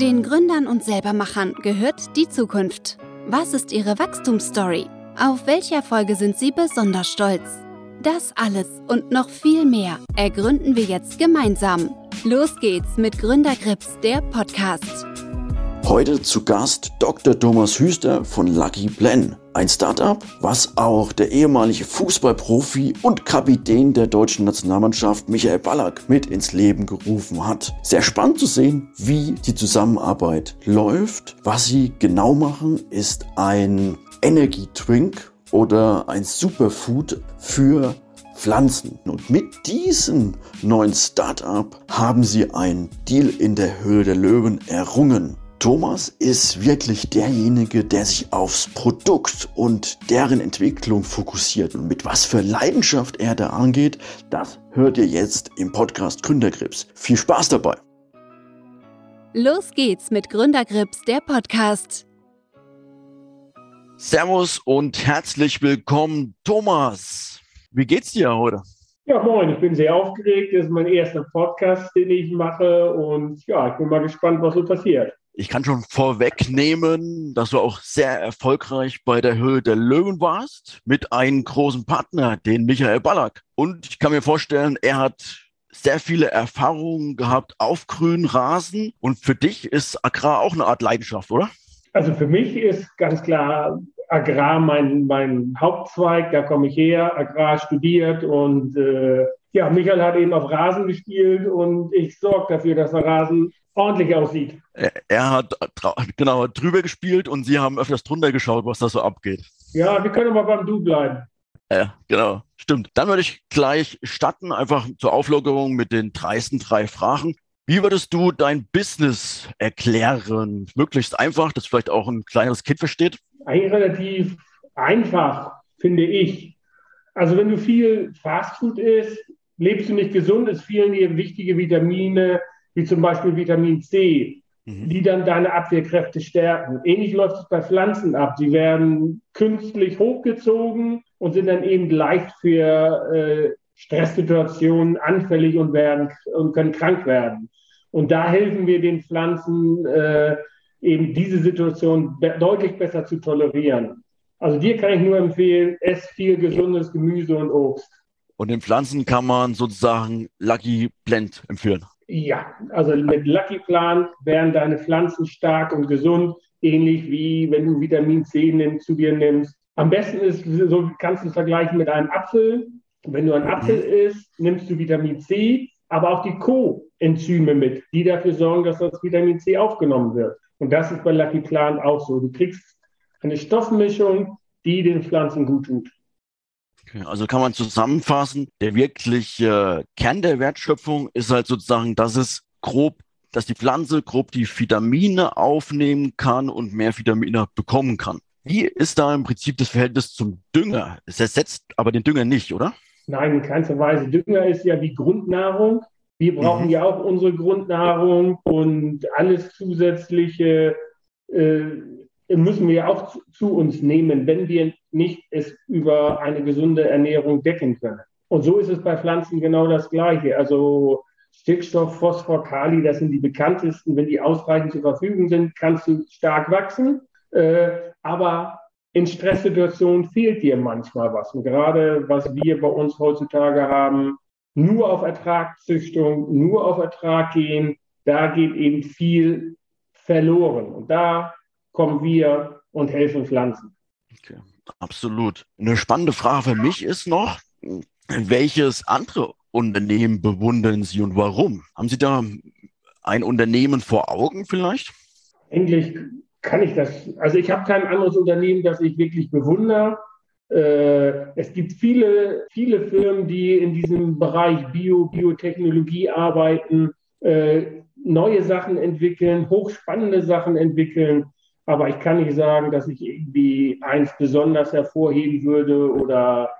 Den Gründern und Selbermachern gehört die Zukunft. Was ist ihre Wachstumsstory? Auf welche Erfolge sind sie besonders stolz? Das alles und noch viel mehr ergründen wir jetzt gemeinsam. Los geht's mit Gründergrips, der Podcast. Heute zu Gast Dr. Thomas Hüster von Lucky Plan. Ein Startup, was auch der ehemalige Fußballprofi und Kapitän der deutschen Nationalmannschaft Michael Ballack mit ins Leben gerufen hat. Sehr spannend zu sehen, wie die Zusammenarbeit läuft. Was sie genau machen, ist ein Energy Drink oder ein Superfood für Pflanzen. Und mit diesem neuen Startup haben sie einen Deal in der Höhe der Löwen errungen. Thomas ist wirklich derjenige, der sich aufs Produkt und deren Entwicklung fokussiert. Und mit was für Leidenschaft er da angeht, das hört ihr jetzt im Podcast Gründergrips. Viel Spaß dabei! Los geht's mit Gründergrips, der Podcast. Servus und herzlich willkommen, Thomas. Wie geht's dir heute? Ja, moin, ich bin sehr aufgeregt. Das ist mein erster Podcast, den ich mache. Und ja, ich bin mal gespannt, was so passiert. Ich kann schon vorwegnehmen, dass du auch sehr erfolgreich bei der Höhe der Löwen warst, mit einem großen Partner, den Michael Ballack. Und ich kann mir vorstellen, er hat sehr viele Erfahrungen gehabt auf grünen Rasen. Und für dich ist Agrar auch eine Art Leidenschaft, oder? Also für mich ist ganz klar Agrar mein, mein Hauptzweig. Da komme ich her, Agrar studiert und äh, ja, Michael hat eben auf Rasen gespielt und ich sorge dafür, dass der Rasen ordentlich aussieht. Er hat genau drüber gespielt und Sie haben öfters drunter geschaut, was da so abgeht. Ja, wir können aber beim Du bleiben. Ja, genau, stimmt. Dann würde ich gleich starten, einfach zur Auflockerung mit den dreisten drei Fragen. Wie würdest du dein Business erklären? Möglichst einfach, dass vielleicht auch ein kleineres Kind versteht? Eigentlich relativ einfach, finde ich. Also wenn du viel Fastfood isst, lebst du nicht gesund, es fehlen dir wichtige Vitamine, wie zum Beispiel Vitamin C, mhm. die dann deine Abwehrkräfte stärken. Ähnlich läuft es bei Pflanzen ab. Sie werden künstlich hochgezogen und sind dann eben leicht für äh, Stresssituationen anfällig und, werden, und können krank werden. Und da helfen wir den Pflanzen, äh, eben diese Situation be deutlich besser zu tolerieren. Also dir kann ich nur empfehlen, ess viel gesundes Gemüse und Obst. Und den Pflanzen kann man sozusagen Lucky Blend empfehlen. Ja, also mit Lucky Plan werden deine Pflanzen stark und gesund, ähnlich wie wenn du Vitamin C nimm, zu dir nimmst. Am besten ist, so kannst du es vergleichen mit einem Apfel. Wenn du einen Apfel mhm. isst, nimmst du Vitamin C, aber auch die Co-Enzyme mit, die dafür sorgen, dass das Vitamin C aufgenommen wird. Und das ist bei Lucky Plan auch so. Du kriegst eine Stoffmischung, die den Pflanzen gut tut. Also kann man zusammenfassen, der wirkliche äh, Kern der Wertschöpfung ist halt sozusagen, dass es grob, dass die Pflanze grob die Vitamine aufnehmen kann und mehr Vitamine bekommen kann. Wie ist da im Prinzip das Verhältnis zum Dünger? Es ersetzt aber den Dünger nicht, oder? Nein, in keinster Weise. Dünger ist ja wie Grundnahrung. Wir brauchen mhm. ja auch unsere Grundnahrung und alles zusätzliche äh, müssen wir auch zu, zu, uns nehmen, wenn wir nicht es über eine gesunde Ernährung decken können. Und so ist es bei Pflanzen genau das Gleiche. Also Stickstoff, Phosphor, Kali, das sind die bekanntesten. Wenn die ausreichend zur Verfügung sind, kannst du stark wachsen. Äh, aber in Stresssituationen fehlt dir manchmal was. Und gerade was wir bei uns heutzutage haben, nur auf Ertragszüchtung, nur auf Ertrag gehen, da geht eben viel verloren. Und da kommen wir und helfen Pflanzen. Okay, absolut. Eine spannende Frage für mich ist noch, welches andere Unternehmen bewundern Sie und warum? Haben Sie da ein Unternehmen vor Augen vielleicht? Eigentlich kann ich das, also ich habe kein anderes Unternehmen, das ich wirklich bewundere. Äh, es gibt viele, viele Firmen, die in diesem Bereich Bio, Biotechnologie arbeiten, äh, neue Sachen entwickeln, hochspannende Sachen entwickeln. Aber ich kann nicht sagen, dass ich irgendwie eins besonders hervorheben würde oder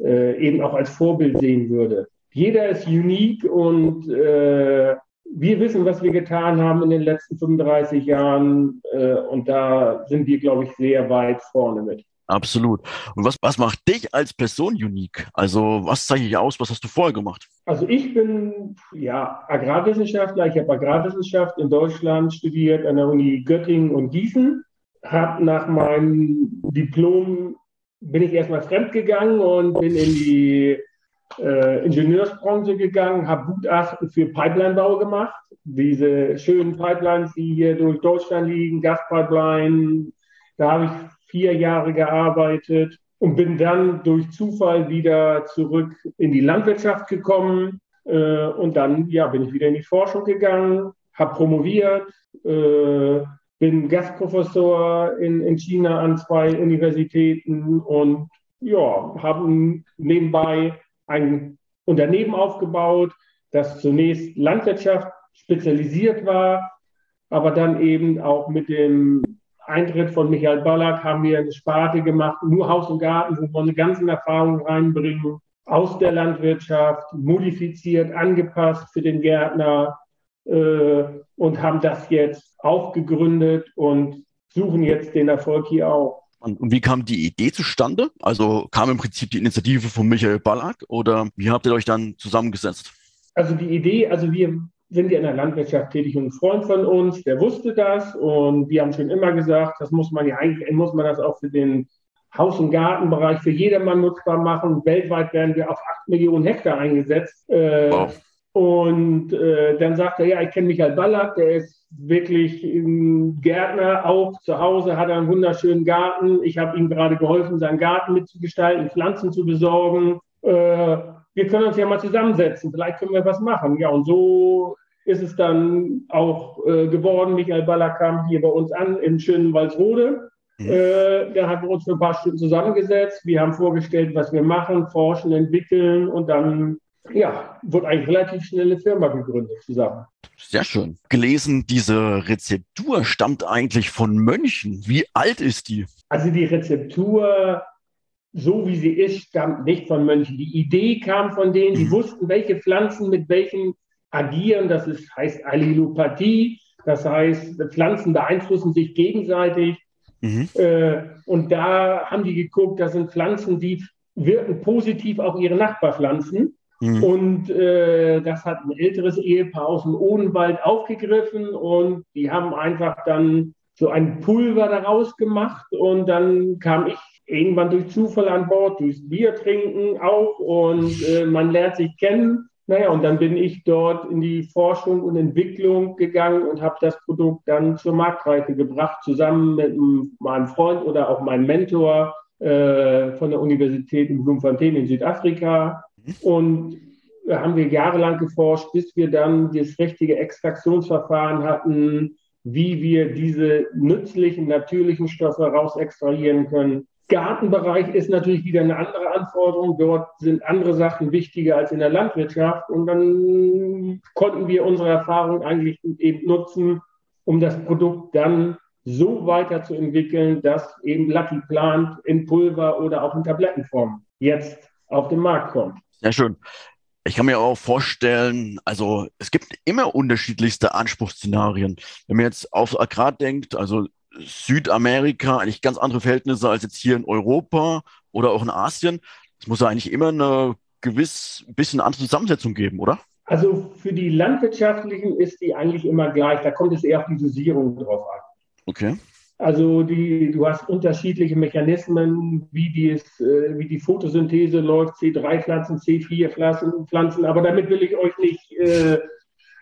äh, eben auch als Vorbild sehen würde. Jeder ist unique und äh, wir wissen, was wir getan haben in den letzten 35 Jahren äh, und da sind wir, glaube ich, sehr weit vorne mit. Absolut. Und was, was macht dich als Person unique? Also was zeichnet dich aus? Was hast du vorher gemacht? Also ich bin ja Agrarwissenschaftler. Ich habe Agrarwissenschaft in Deutschland studiert an der Uni Göttingen und Gießen. Habe nach meinem Diplom bin ich erstmal fremdgegangen und bin in die äh, Ingenieursbranche gegangen, habe Gutachten für Pipelinebau gemacht. Diese schönen Pipelines, die hier durch Deutschland liegen, Gaspipeline, da habe ich vier Jahre gearbeitet und bin dann durch Zufall wieder zurück in die Landwirtschaft gekommen. Äh, und dann ja, bin ich wieder in die Forschung gegangen, habe promoviert, äh, bin Gastprofessor in, in China an zwei Universitäten und ja, habe nebenbei ein Unternehmen aufgebaut, das zunächst Landwirtschaft spezialisiert war, aber dann eben auch mit dem Eintritt von Michael Ballack haben wir eine Sparte gemacht, nur Haus und Garten, wo wir eine ganzen Erfahrungen reinbringen aus der Landwirtschaft, modifiziert, angepasst für den Gärtner äh, und haben das jetzt aufgegründet und suchen jetzt den Erfolg hier auch. Und, wie kam die Idee zustande? Also kam im Prinzip die Initiative von Michael Ballack oder wie habt ihr euch dann zusammengesetzt? Also die Idee, also wir sind ja in der Landwirtschaft tätig und ein Freund von uns, der wusste das und wir haben schon immer gesagt, das muss man ja eigentlich, muss man das auch für den Haus- und Gartenbereich für jedermann nutzbar machen. Weltweit werden wir auf 8 Millionen Hektar eingesetzt. Äh, wow. Und äh, dann sagt er, ja, ich kenne Michael Ballack, der ist wirklich ein Gärtner, auch zu Hause hat er einen wunderschönen Garten. Ich habe ihm gerade geholfen, seinen Garten mitzugestalten, Pflanzen zu besorgen. Äh, wir können uns ja mal zusammensetzen, vielleicht können wir was machen. Ja, und so ist es dann auch äh, geworden. Michael Ballack kam hier bei uns an in schönen Walsrode. Mhm. Äh, da haben wir uns für ein paar Stunden zusammengesetzt. Wir haben vorgestellt, was wir machen, forschen, entwickeln und dann ja, wurde eigentlich relativ schnell eine Firma gegründet zusammen. Sehr schön. Gelesen, diese Rezeptur stammt eigentlich von Mönchen. Wie alt ist die? Also die Rezeptur, so wie sie ist, stammt nicht von Mönchen. Die Idee kam von denen, die mhm. wussten, welche Pflanzen mit welchen agieren. Das ist, heißt Allilopathie. Das heißt, Pflanzen beeinflussen sich gegenseitig. Mhm. Äh, und da haben die geguckt, das sind Pflanzen, die wirken positiv auf ihre Nachbarpflanzen. Mhm. Und äh, das hat ein älteres Ehepaar aus dem Odenwald aufgegriffen und die haben einfach dann so ein Pulver daraus gemacht und dann kam ich irgendwann durch Zufall an Bord, durchs Bier trinken auch und äh, man lernt sich kennen. Naja, und dann bin ich dort in die Forschung und Entwicklung gegangen und habe das Produkt dann zur Marktreife gebracht, zusammen mit meinem Freund oder auch meinem Mentor äh, von der Universität in Bloemfontein in Südafrika. Und da haben wir jahrelang geforscht, bis wir dann das richtige Extraktionsverfahren hatten, wie wir diese nützlichen, natürlichen Stoffe raus extrahieren können. Gartenbereich ist natürlich wieder eine andere Anforderung. Dort sind andere Sachen wichtiger als in der Landwirtschaft. Und dann konnten wir unsere Erfahrung eigentlich eben nutzen, um das Produkt dann so weiterzuentwickeln, dass eben Lucky Plant in Pulver oder auch in Tablettenform jetzt auf den Markt kommt. Sehr schön. Ich kann mir auch vorstellen, also es gibt immer unterschiedlichste Anspruchsszenarien. Wenn man jetzt auf Agrar denkt, also Südamerika, eigentlich ganz andere Verhältnisse als jetzt hier in Europa oder auch in Asien. Es muss ja eigentlich immer eine gewiss bisschen andere Zusammensetzung geben, oder? Also für die landwirtschaftlichen ist die eigentlich immer gleich. Da kommt es eher auf die Dosierung drauf an. Okay. Also die, du hast unterschiedliche Mechanismen, wie, dies, äh, wie die Photosynthese läuft, C3-Pflanzen, C4-Pflanzen, aber damit will ich euch nicht äh,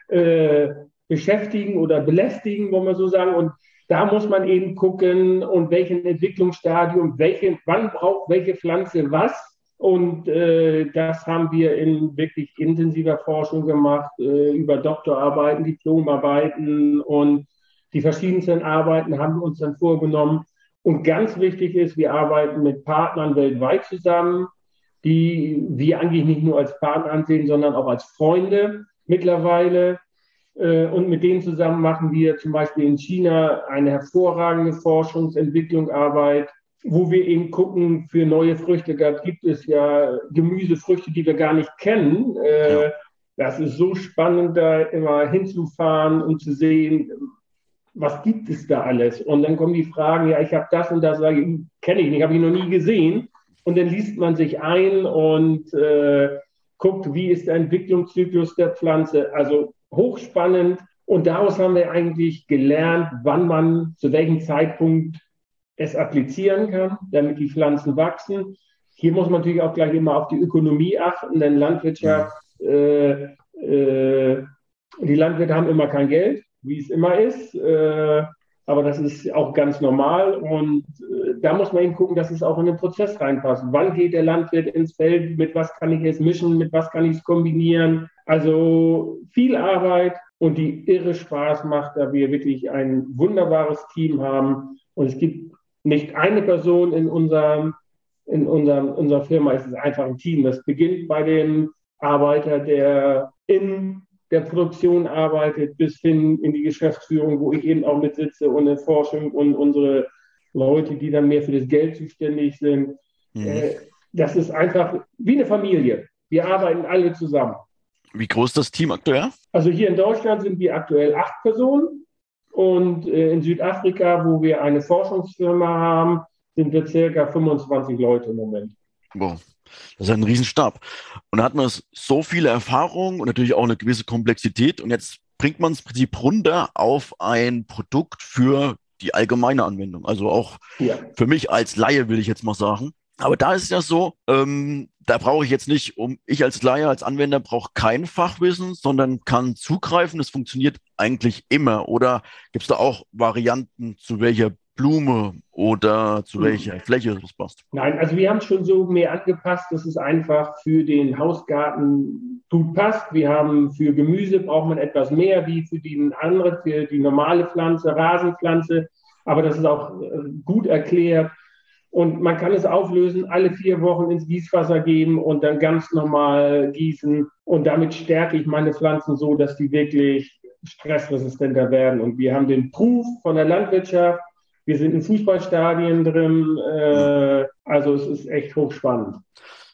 äh, beschäftigen oder belästigen, wollen wir so sagen. Und da muss man eben gucken, und welchen Entwicklungsstadium, welche, wann braucht welche Pflanze was. Und äh, das haben wir in wirklich intensiver Forschung gemacht, äh, über Doktorarbeiten, Diplomarbeiten und die verschiedensten Arbeiten haben wir uns dann vorgenommen. Und ganz wichtig ist, wir arbeiten mit Partnern weltweit zusammen, die wir eigentlich nicht nur als Partner ansehen, sondern auch als Freunde mittlerweile. Äh, und mit denen zusammen machen wir zum Beispiel in China eine hervorragende Forschungsentwicklung Arbeit, wo wir eben gucken für neue Früchte. Da gibt es ja Gemüsefrüchte, die wir gar nicht kennen. Äh, ja. Das ist so spannend, da immer hinzufahren und zu sehen, was gibt es da alles? Und dann kommen die Fragen, ja, ich habe das und das, sage ich, kenne ich nicht, habe ich noch nie gesehen. Und dann liest man sich ein und äh, guckt, wie ist der Entwicklungszyklus der Pflanze. Also hochspannend. Und daraus haben wir eigentlich gelernt, wann man zu welchem Zeitpunkt es applizieren kann, damit die Pflanzen wachsen. Hier muss man natürlich auch gleich immer auf die Ökonomie achten, denn Landwirtschaft, äh, äh, die Landwirte haben immer kein Geld, wie es immer ist. Äh, aber das ist auch ganz normal und äh, da muss man eben gucken, dass es auch in den Prozess reinpasst. Wann geht der Landwirt ins Feld? Mit was kann ich es mischen? Mit was kann ich es kombinieren? Also viel Arbeit und die irre Spaß macht, da wir wirklich ein wunderbares Team haben. Und es gibt nicht eine Person in unserem, in unserem, unserer Firma, es ist einfach ein Team. Das beginnt bei dem Arbeiter, der in der Produktion arbeitet, bis hin in die Geschäftsführung, wo ich eben auch mit sitze und in Forschung und unsere Leute, die dann mehr für das Geld zuständig sind. Mhm. Äh, das ist einfach wie eine Familie. Wir arbeiten alle zusammen. Wie groß ist das Team aktuell? Also hier in Deutschland sind wir aktuell acht Personen und äh, in Südafrika, wo wir eine Forschungsfirma haben, sind wir circa 25 Leute im Moment. Wow. Das ist ein Riesenstab. Und da hat man so viele Erfahrungen und natürlich auch eine gewisse Komplexität. Und jetzt bringt man es im Prinzip runter auf ein Produkt für die allgemeine Anwendung. Also auch ja. für mich als Laie, will ich jetzt mal sagen. Aber da ist es ja so, ähm, da brauche ich jetzt nicht, um ich als Laie, als Anwender brauche kein Fachwissen, sondern kann zugreifen. Das funktioniert eigentlich immer. Oder gibt es da auch Varianten, zu welcher Blume oder zu hm. welcher Fläche das passt? Nein, also wir haben es schon so mehr angepasst, dass es einfach für den Hausgarten gut passt. Wir haben für Gemüse braucht man etwas mehr wie für die andere, für die normale Pflanze, Rasenpflanze. Aber das ist auch äh, gut erklärt. Und man kann es auflösen, alle vier Wochen ins Gießwasser geben und dann ganz normal gießen. Und damit stärke ich meine Pflanzen so, dass die wirklich stressresistenter werden. Und wir haben den Proof von der Landwirtschaft, wir sind in Fußballstadien drin. Äh, also es ist echt hochspannend.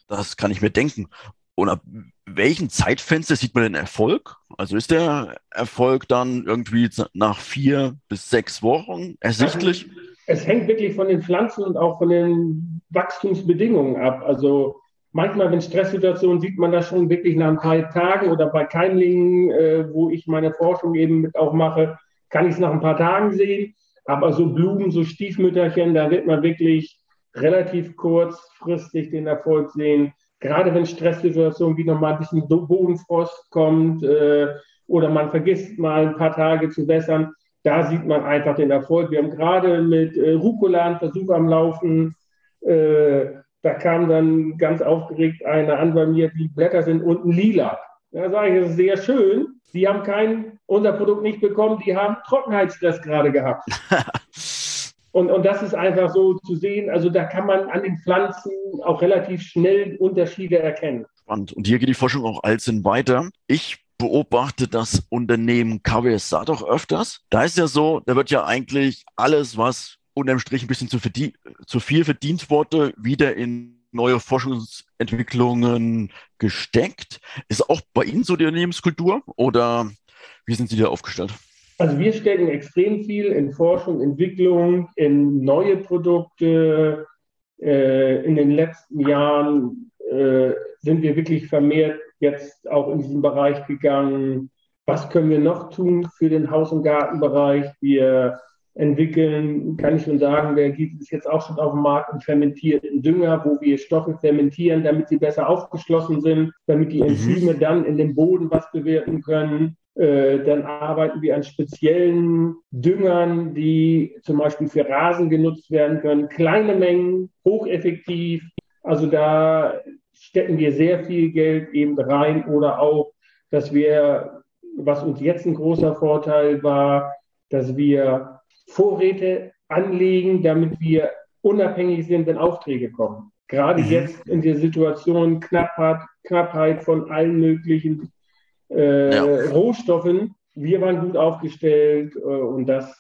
Das kann ich mir denken. Und ab welchem Zeitfenster sieht man den Erfolg? Also ist der Erfolg dann irgendwie nach vier bis sechs Wochen ersichtlich? Es hängt wirklich von den Pflanzen und auch von den Wachstumsbedingungen ab. Also manchmal, wenn Stresssituationen, sieht man das schon wirklich nach ein paar Tagen oder bei Keimlingen, äh, wo ich meine Forschung eben mit auch mache, kann ich es nach ein paar Tagen sehen. Aber so Blumen, so Stiefmütterchen, da wird man wirklich relativ kurzfristig den Erfolg sehen. Gerade wenn Stresssituationen wie nochmal ein bisschen Bodenfrost kommt äh, oder man vergisst mal ein paar Tage zu wässern, da sieht man einfach den Erfolg. Wir haben gerade mit äh, Rucola einen Versuch am Laufen. Äh, da kam dann ganz aufgeregt einer an bei mir, die Blätter sind unten lila. Da sage ich, das ist sehr schön. Die haben kein, unser Produkt nicht bekommen, die haben Trockenheitsstress gerade gehabt. und, und das ist einfach so zu sehen. Also da kann man an den Pflanzen auch relativ schnell Unterschiede erkennen. Spannend. Und hier geht die Forschung auch allsinn weiter. Ich beobachte das Unternehmen KWSA doch öfters. Da ist ja so, da wird ja eigentlich alles, was unterm Strich ein bisschen zu, zu viel verdient wurde, wieder in neue Forschungsentwicklungen gesteckt. Ist auch bei Ihnen so die Unternehmenskultur oder wie sind Sie da aufgestellt? Also wir stecken extrem viel in Forschung, Entwicklung, in neue Produkte. Äh, in den letzten Jahren äh, sind wir wirklich vermehrt jetzt auch in diesen Bereich gegangen. Was können wir noch tun für den Haus- und Gartenbereich? Wir entwickeln, kann ich schon sagen, der gibt es jetzt auch schon auf dem Markt, einen fermentierten Dünger, wo wir Stoffe fermentieren, damit sie besser aufgeschlossen sind, damit die mhm. Enzyme mhm. dann in dem Boden was bewirken können. Äh, dann arbeiten wir an speziellen Düngern, die zum Beispiel für Rasen genutzt werden können. Kleine Mengen, hocheffektiv. Also da stecken wir sehr viel Geld eben rein oder auch, dass wir, was uns jetzt ein großer Vorteil war, dass wir Vorräte anlegen, damit wir unabhängig sind, wenn Aufträge kommen. Gerade mhm. jetzt in der Situation Knappheit, Knappheit von allen möglichen äh, ja. Rohstoffen. Wir waren gut aufgestellt äh, und das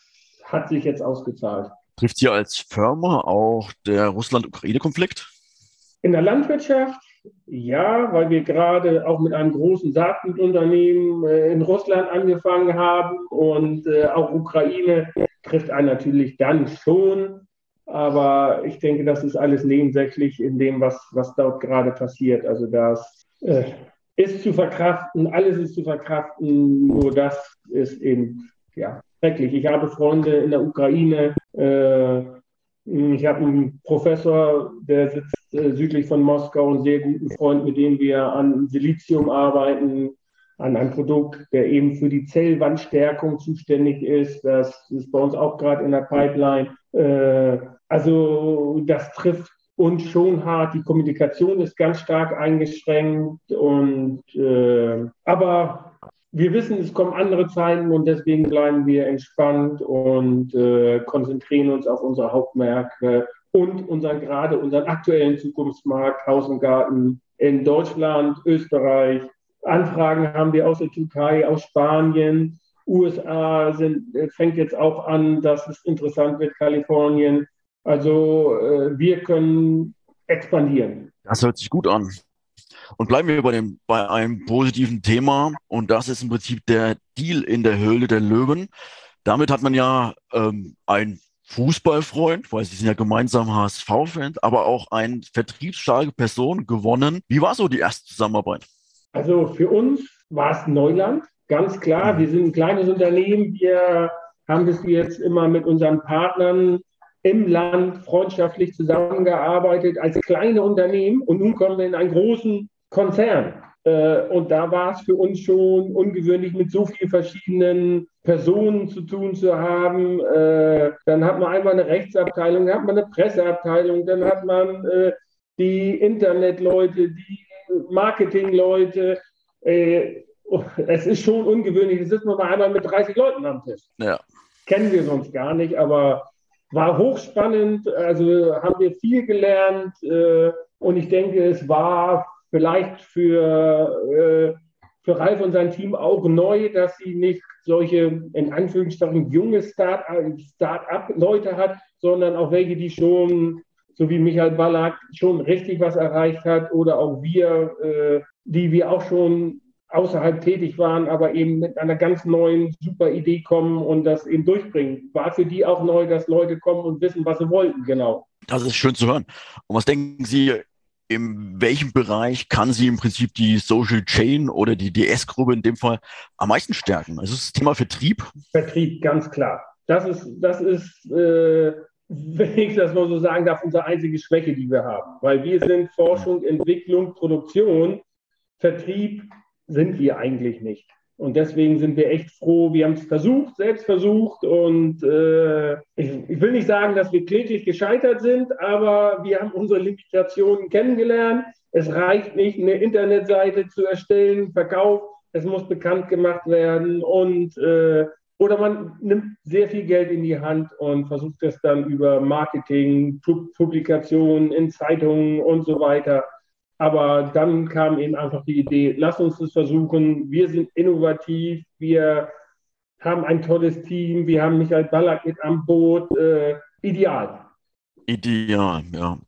hat sich jetzt ausgezahlt. Trifft Sie als Firma auch der Russland-Ukraine-Konflikt? In der Landwirtschaft Ja, weil wir gerade auch mit einem großen Saatgutunternehmen äh, in Russland angefangen haben und äh, auch Ukraine trifft einen natürlich dann schon. Aber ich denke, das ist alles nebensächlich in dem, was, was dort gerade passiert. Also das äh, ist zu verkraften, alles ist zu verkraften, nur das ist eben ja, schrecklich. Ich habe Freunde in der Ukraine, äh, ich habe einen Professor, der sitzt äh, südlich von Moskau, einen sehr guten Freund, mit dem wir an Silizium arbeiten, an einem Produkt, der eben für die Zellwandstärkung zuständig ist. Das ist bei uns auch gerade in der Pipeline. Äh, also das trifft uns schon hart. Die Kommunikation ist ganz stark eingeschränkt und äh, aber wir wissen, es kommen andere Zeiten und deswegen bleiben wir entspannt und äh, konzentrieren uns auf unsere Hauptmärkte und unseren gerade unseren aktuellen Zukunftsmarkt Haus und Garten in Deutschland, Österreich. Anfragen haben wir aus der Türkei, aus Spanien, USA sind, äh, fängt jetzt auch an, dass es interessant wird, Kalifornien. Also äh, wir können expandieren. Das hört sich gut an. Und bleiben wir bei, dem, bei einem positiven Thema und das ist im Prinzip der Deal in der Höhle der Löwen. Damit hat man ja ähm, ein Fußballfreund, weil sie sind ja gemeinsam HSV-Fans, aber auch eine vertriebsstarke Person gewonnen. Wie war so die erste Zusammenarbeit? Also für uns war es Neuland, ganz klar. Wir sind ein kleines Unternehmen. Wir haben bis jetzt immer mit unseren Partnern im Land freundschaftlich zusammengearbeitet als kleine Unternehmen und nun kommen wir in einen großen Konzern. Äh, und da war es für uns schon ungewöhnlich, mit so vielen verschiedenen Personen zu tun zu haben. Äh, dann hat man einmal eine Rechtsabteilung, dann hat man eine Presseabteilung, dann hat man äh, die Internetleute, die Marketingleute. Es ist schon ungewöhnlich. Da sitzen wir mal einmal mit 30 Leuten am Tisch. Ja. Kennen wir sonst gar nicht, aber war hochspannend. Also haben wir viel gelernt. Und ich denke, es war vielleicht für, äh, für Ralf und sein Team auch neu, dass sie nicht solche, in Anführungsstrichen, junge Start-up-Leute hat, sondern auch welche, die schon, so wie Michael Ballack, schon richtig was erreicht hat oder auch wir, äh, die wir auch schon außerhalb tätig waren, aber eben mit einer ganz neuen, super Idee kommen und das eben durchbringen. War für die auch neu, dass Leute kommen und wissen, was sie wollten, genau. Das ist schön zu hören. Und was denken Sie, in welchem Bereich kann sie im Prinzip die Social Chain oder die DS-Gruppe in dem Fall am meisten stärken? Also das Thema Vertrieb? Vertrieb, ganz klar. Das ist, das ist äh, wenn ich das mal so sagen darf, unsere einzige Schwäche, die wir haben. Weil wir sind Forschung, Entwicklung, Produktion. Vertrieb sind wir eigentlich nicht. Und deswegen sind wir echt froh. Wir haben es versucht, selbst versucht. Und äh, ich, ich, will nicht sagen, dass wir kläglich gescheitert sind, aber wir haben unsere Limitationen kennengelernt. Es reicht nicht, eine Internetseite zu erstellen, Verkauf. Es muss bekannt gemacht werden. Und äh, oder man nimmt sehr viel Geld in die Hand und versucht es dann über Marketing, Publikationen in Zeitungen und so weiter aber dann kam eben einfach die Idee, lass uns das versuchen. Wir sind innovativ, wir haben ein tolles Team, wir haben Michael Ballack mit am Boot. Äh, ideal. Ideal, ja.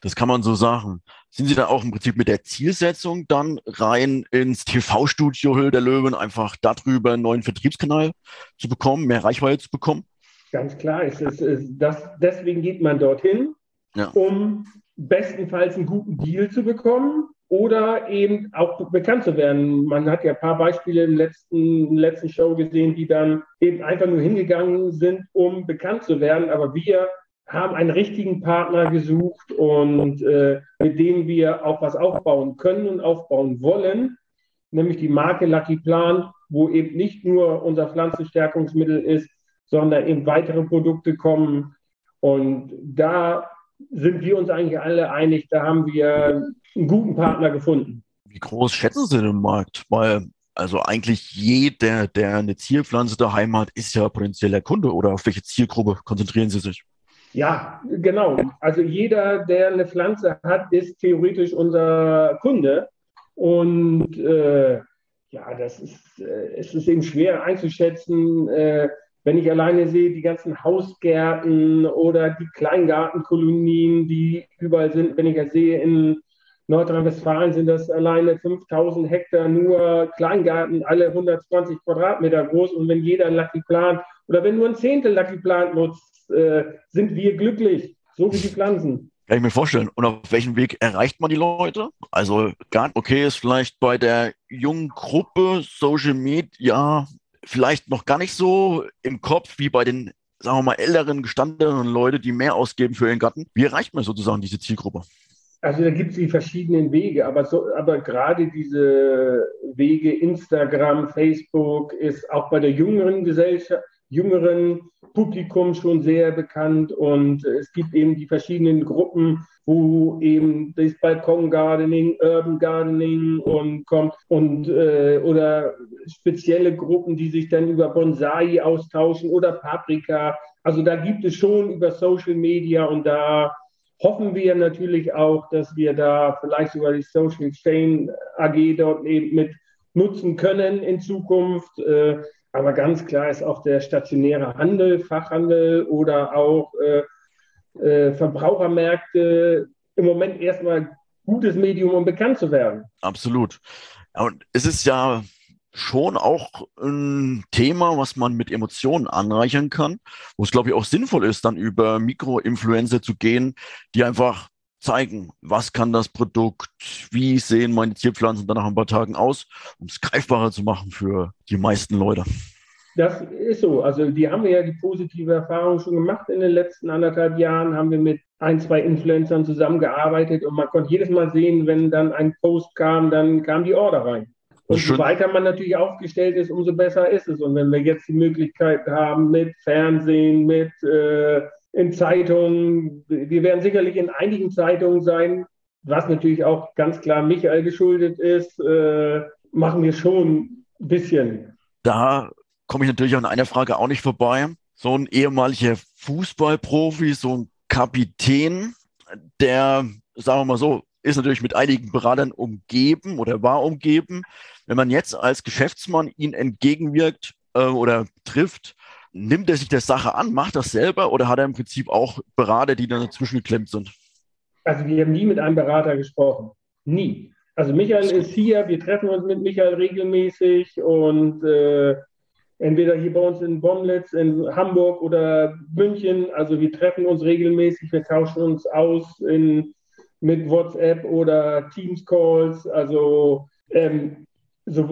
Das kann man so sagen. Sind Sie da auch im Prinzip mit der Zielsetzung dann rein ins TV-Studio Höhle der Löwen, einfach darüber einen neuen Vertriebskanal zu bekommen, mehr Reichweite zu bekommen? Ganz klar, es ist, es, das, deswegen geht man dorthin, ja. um bestenfalls einen guten Deal zu bekommen oder eben auch bekannt zu werden. Man hat ja ein paar Beispiele im letzten, letzten Show gesehen, die dann eben einfach nur hingegangen sind, um bekannt zu werden. Aber wir haben einen richtigen Partner gesucht und äh, mit dem wir auch was aufbauen können und aufbauen wollen, nämlich die Marke Lucky Plan, wo eben nicht nur unser Pflanzenstärkungsmittel ist, sondern eben weitere Produkte kommen. Und da sind wir uns eigentlich alle einig, da haben wir einen guten Partner gefunden. Wie groß schätzen Sie den Markt? Weil also eigentlich jeder, der eine Zierpflanze daheim hat, ist ja potenzieller Kunde oder auf welche Zielgruppe konzentrieren Sie sich? Ja, genau. Also jeder, der eine Pflanze hat, ist theoretisch unser Kunde. Und äh, ja, das ist, äh, es ist eben schwer einzuschätzen, äh, wenn ich alleine sehe, die ganzen Hausgärten oder die Kleingartenkolonien, die überall sind, wenn ich das sehe in Nordrhein-Westfalen sind das alleine 5000 Hektar nur Kleingarten, alle 120 Quadratmeter groß. Und wenn jeder Lucky Plant oder wenn nur ein Zehntel Lucky Plant nutzt, äh, sind wir glücklich, so wie die Pflanzen. Kann ich mir vorstellen. Und auf welchem Weg erreicht man die Leute? Also, okay, ist vielleicht bei der jungen Gruppe Social Media vielleicht noch gar nicht so im Kopf wie bei den, sagen wir mal, älteren, gestandenen Leuten, die mehr ausgeben für ihren Garten. Wie erreicht man sozusagen diese Zielgruppe? Also da gibt es die verschiedenen Wege, aber, so, aber gerade diese Wege, Instagram, Facebook, ist auch bei der jüngeren Gesellschaft, jüngeren Publikum schon sehr bekannt und es gibt eben die verschiedenen Gruppen, wo eben das Balkon Gardening, Urban Gardening und kommt und äh, oder spezielle Gruppen, die sich dann über Bonsai austauschen oder Paprika. Also da gibt es schon über Social Media und da hoffen wir natürlich auch, dass wir da vielleicht sogar die Social Chain AG dort eben mit nutzen können in Zukunft. Äh, aber ganz klar ist auch der stationäre Handel, Fachhandel oder auch äh, äh, Verbrauchermärkte im Moment erstmal gutes Medium, um bekannt zu werden. Absolut. Und es ist ja schon auch ein Thema, was man mit Emotionen anreichern kann, wo es, glaube ich, auch sinnvoll ist, dann über Mikroinfluencer zu gehen, die einfach zeigen, was kann das Produkt, wie sehen meine Zierpflanzen dann nach ein paar Tagen aus, um es greifbarer zu machen für die meisten Leute. Das ist so. Also die haben wir ja die positive Erfahrung schon gemacht in den letzten anderthalb Jahren, haben wir mit ein, zwei Influencern zusammengearbeitet und man konnte jedes Mal sehen, wenn dann ein Post kam, dann kam die Order rein. Und je weiter man natürlich aufgestellt ist, umso besser ist es. Und wenn wir jetzt die Möglichkeit haben mit Fernsehen, mit äh, in Zeitungen, wir werden sicherlich in einigen Zeitungen sein, was natürlich auch ganz klar Michael geschuldet ist, äh, machen wir schon ein bisschen. Da komme ich natürlich an einer Frage auch nicht vorbei. So ein ehemaliger Fußballprofi, so ein Kapitän, der, sagen wir mal so, ist natürlich mit einigen Beratern umgeben oder war umgeben. Wenn man jetzt als Geschäftsmann ihn entgegenwirkt äh, oder trifft, nimmt er sich der Sache an, macht das selber oder hat er im Prinzip auch Berater, die dann dazwischen geklemmt sind? Also wir haben nie mit einem Berater gesprochen. Nie. Also Michael ist hier, wir treffen uns mit Michael regelmäßig und äh, entweder hier bei uns in Bomlitz, in Hamburg oder München. Also wir treffen uns regelmäßig, wir tauschen uns aus in, mit WhatsApp oder Teams Calls. Also ähm, so,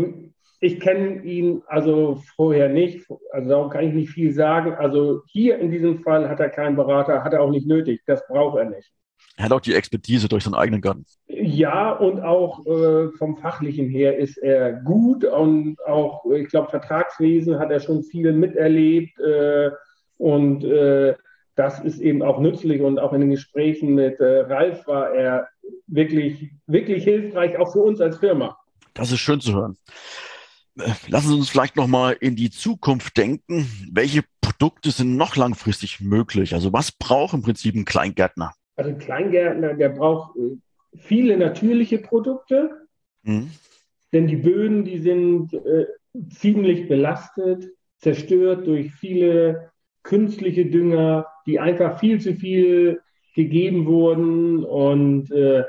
ich kenne ihn also vorher nicht, also darum kann ich nicht viel sagen. Also hier in diesem Fall hat er keinen Berater, hat er auch nicht nötig, das braucht er nicht. Er hat auch die Expertise durch seinen eigenen Garten. Ja, und auch äh, vom Fachlichen her ist er gut und auch, ich glaube, Vertragswesen hat er schon viel miterlebt äh, und äh, das ist eben auch nützlich und auch in den Gesprächen mit äh, Ralf war er wirklich, wirklich hilfreich, auch für uns als Firma. Das ist schön zu hören. Lassen Sie uns vielleicht nochmal in die Zukunft denken. Welche Produkte sind noch langfristig möglich? Also was braucht im Prinzip ein Kleingärtner? Also ein Kleingärtner, der braucht äh, viele natürliche Produkte, mhm. denn die Böden, die sind äh, ziemlich belastet, zerstört durch viele künstliche Dünger, die einfach viel zu viel gegeben wurden und äh,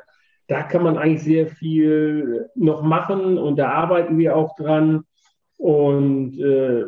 da kann man eigentlich sehr viel noch machen und da arbeiten wir auch dran. Und äh,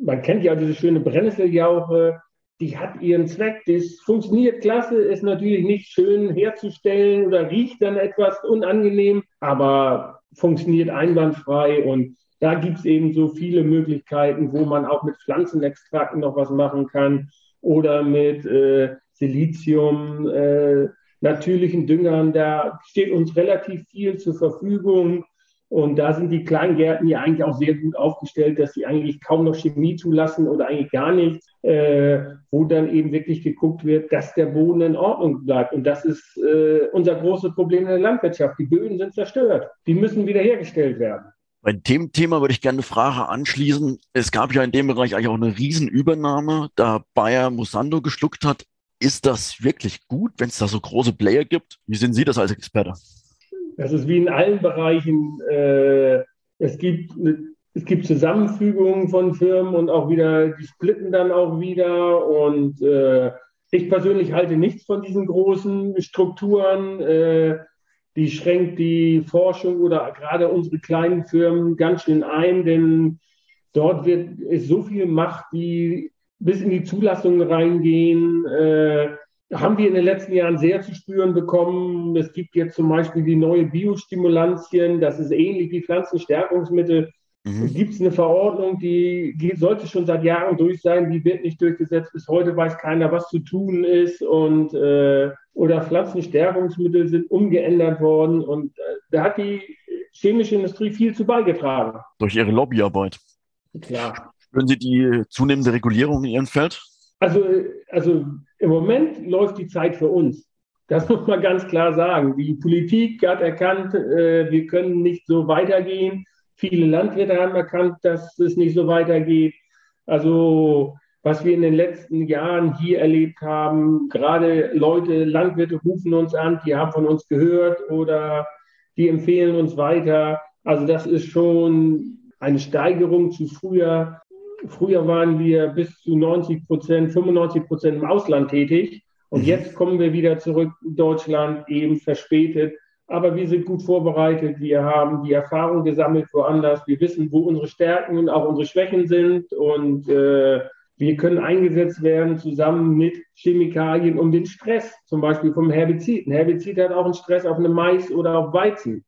man kennt ja diese schöne Brennnesseljauche, die hat ihren Zweck, das funktioniert klasse, ist natürlich nicht schön herzustellen oder riecht dann etwas unangenehm, aber funktioniert einwandfrei und da gibt es eben so viele Möglichkeiten, wo man auch mit Pflanzenextrakten noch was machen kann oder mit äh, Silizium. Äh, natürlichen Düngern. Da steht uns relativ viel zur Verfügung. Und da sind die Kleingärten ja eigentlich auch sehr gut aufgestellt, dass sie eigentlich kaum noch Chemie zulassen oder eigentlich gar nichts, äh, wo dann eben wirklich geguckt wird, dass der Boden in Ordnung bleibt. Und das ist äh, unser großes Problem in der Landwirtschaft. Die Böden sind zerstört. Die müssen wiederhergestellt werden. Bei dem Thema würde ich gerne eine Frage anschließen. Es gab ja in dem Bereich eigentlich auch eine Riesenübernahme, da Bayer Musando geschluckt hat. Ist das wirklich gut, wenn es da so große Player gibt? Wie sehen Sie das als Experte? Das ist wie in allen Bereichen. Äh, es, gibt, es gibt Zusammenfügungen von Firmen und auch wieder, die splitten dann auch wieder. Und äh, ich persönlich halte nichts von diesen großen Strukturen. Äh, die schränkt die Forschung oder gerade unsere kleinen Firmen ganz schön ein, denn dort wird, ist so viel Macht, die bis in die Zulassung reingehen. Äh, haben wir in den letzten Jahren sehr zu spüren bekommen. Es gibt jetzt zum Beispiel die neue Biostimulantien, das ist ähnlich wie Pflanzenstärkungsmittel. Mhm. Gibt es eine Verordnung, die, die sollte schon seit Jahren durch sein, die wird nicht durchgesetzt. Bis heute weiß keiner, was zu tun ist. Und, äh, oder Pflanzenstärkungsmittel sind umgeändert worden. Und äh, da hat die chemische Industrie viel zu beigetragen. Durch ihre Lobbyarbeit. Klar. Spüren Sie die zunehmende Regulierung in Ihrem Feld? Also, also im Moment läuft die Zeit für uns. Das muss man ganz klar sagen. Die Politik hat erkannt, äh, wir können nicht so weitergehen. Viele Landwirte haben erkannt, dass es nicht so weitergeht. Also was wir in den letzten Jahren hier erlebt haben, gerade Leute, Landwirte rufen uns an, die haben von uns gehört oder die empfehlen uns weiter. Also das ist schon eine Steigerung zu früher. Früher waren wir bis zu 90 Prozent, 95 Prozent im Ausland tätig. Und mhm. jetzt kommen wir wieder zurück in Deutschland, eben verspätet. Aber wir sind gut vorbereitet. Wir haben die Erfahrung gesammelt woanders. Wir wissen, wo unsere Stärken und auch unsere Schwächen sind. Und äh, wir können eingesetzt werden zusammen mit Chemikalien, um den Stress, zum Beispiel vom Herbizid. Ein Herbizid hat auch einen Stress auf einem Mais oder auf Weizen.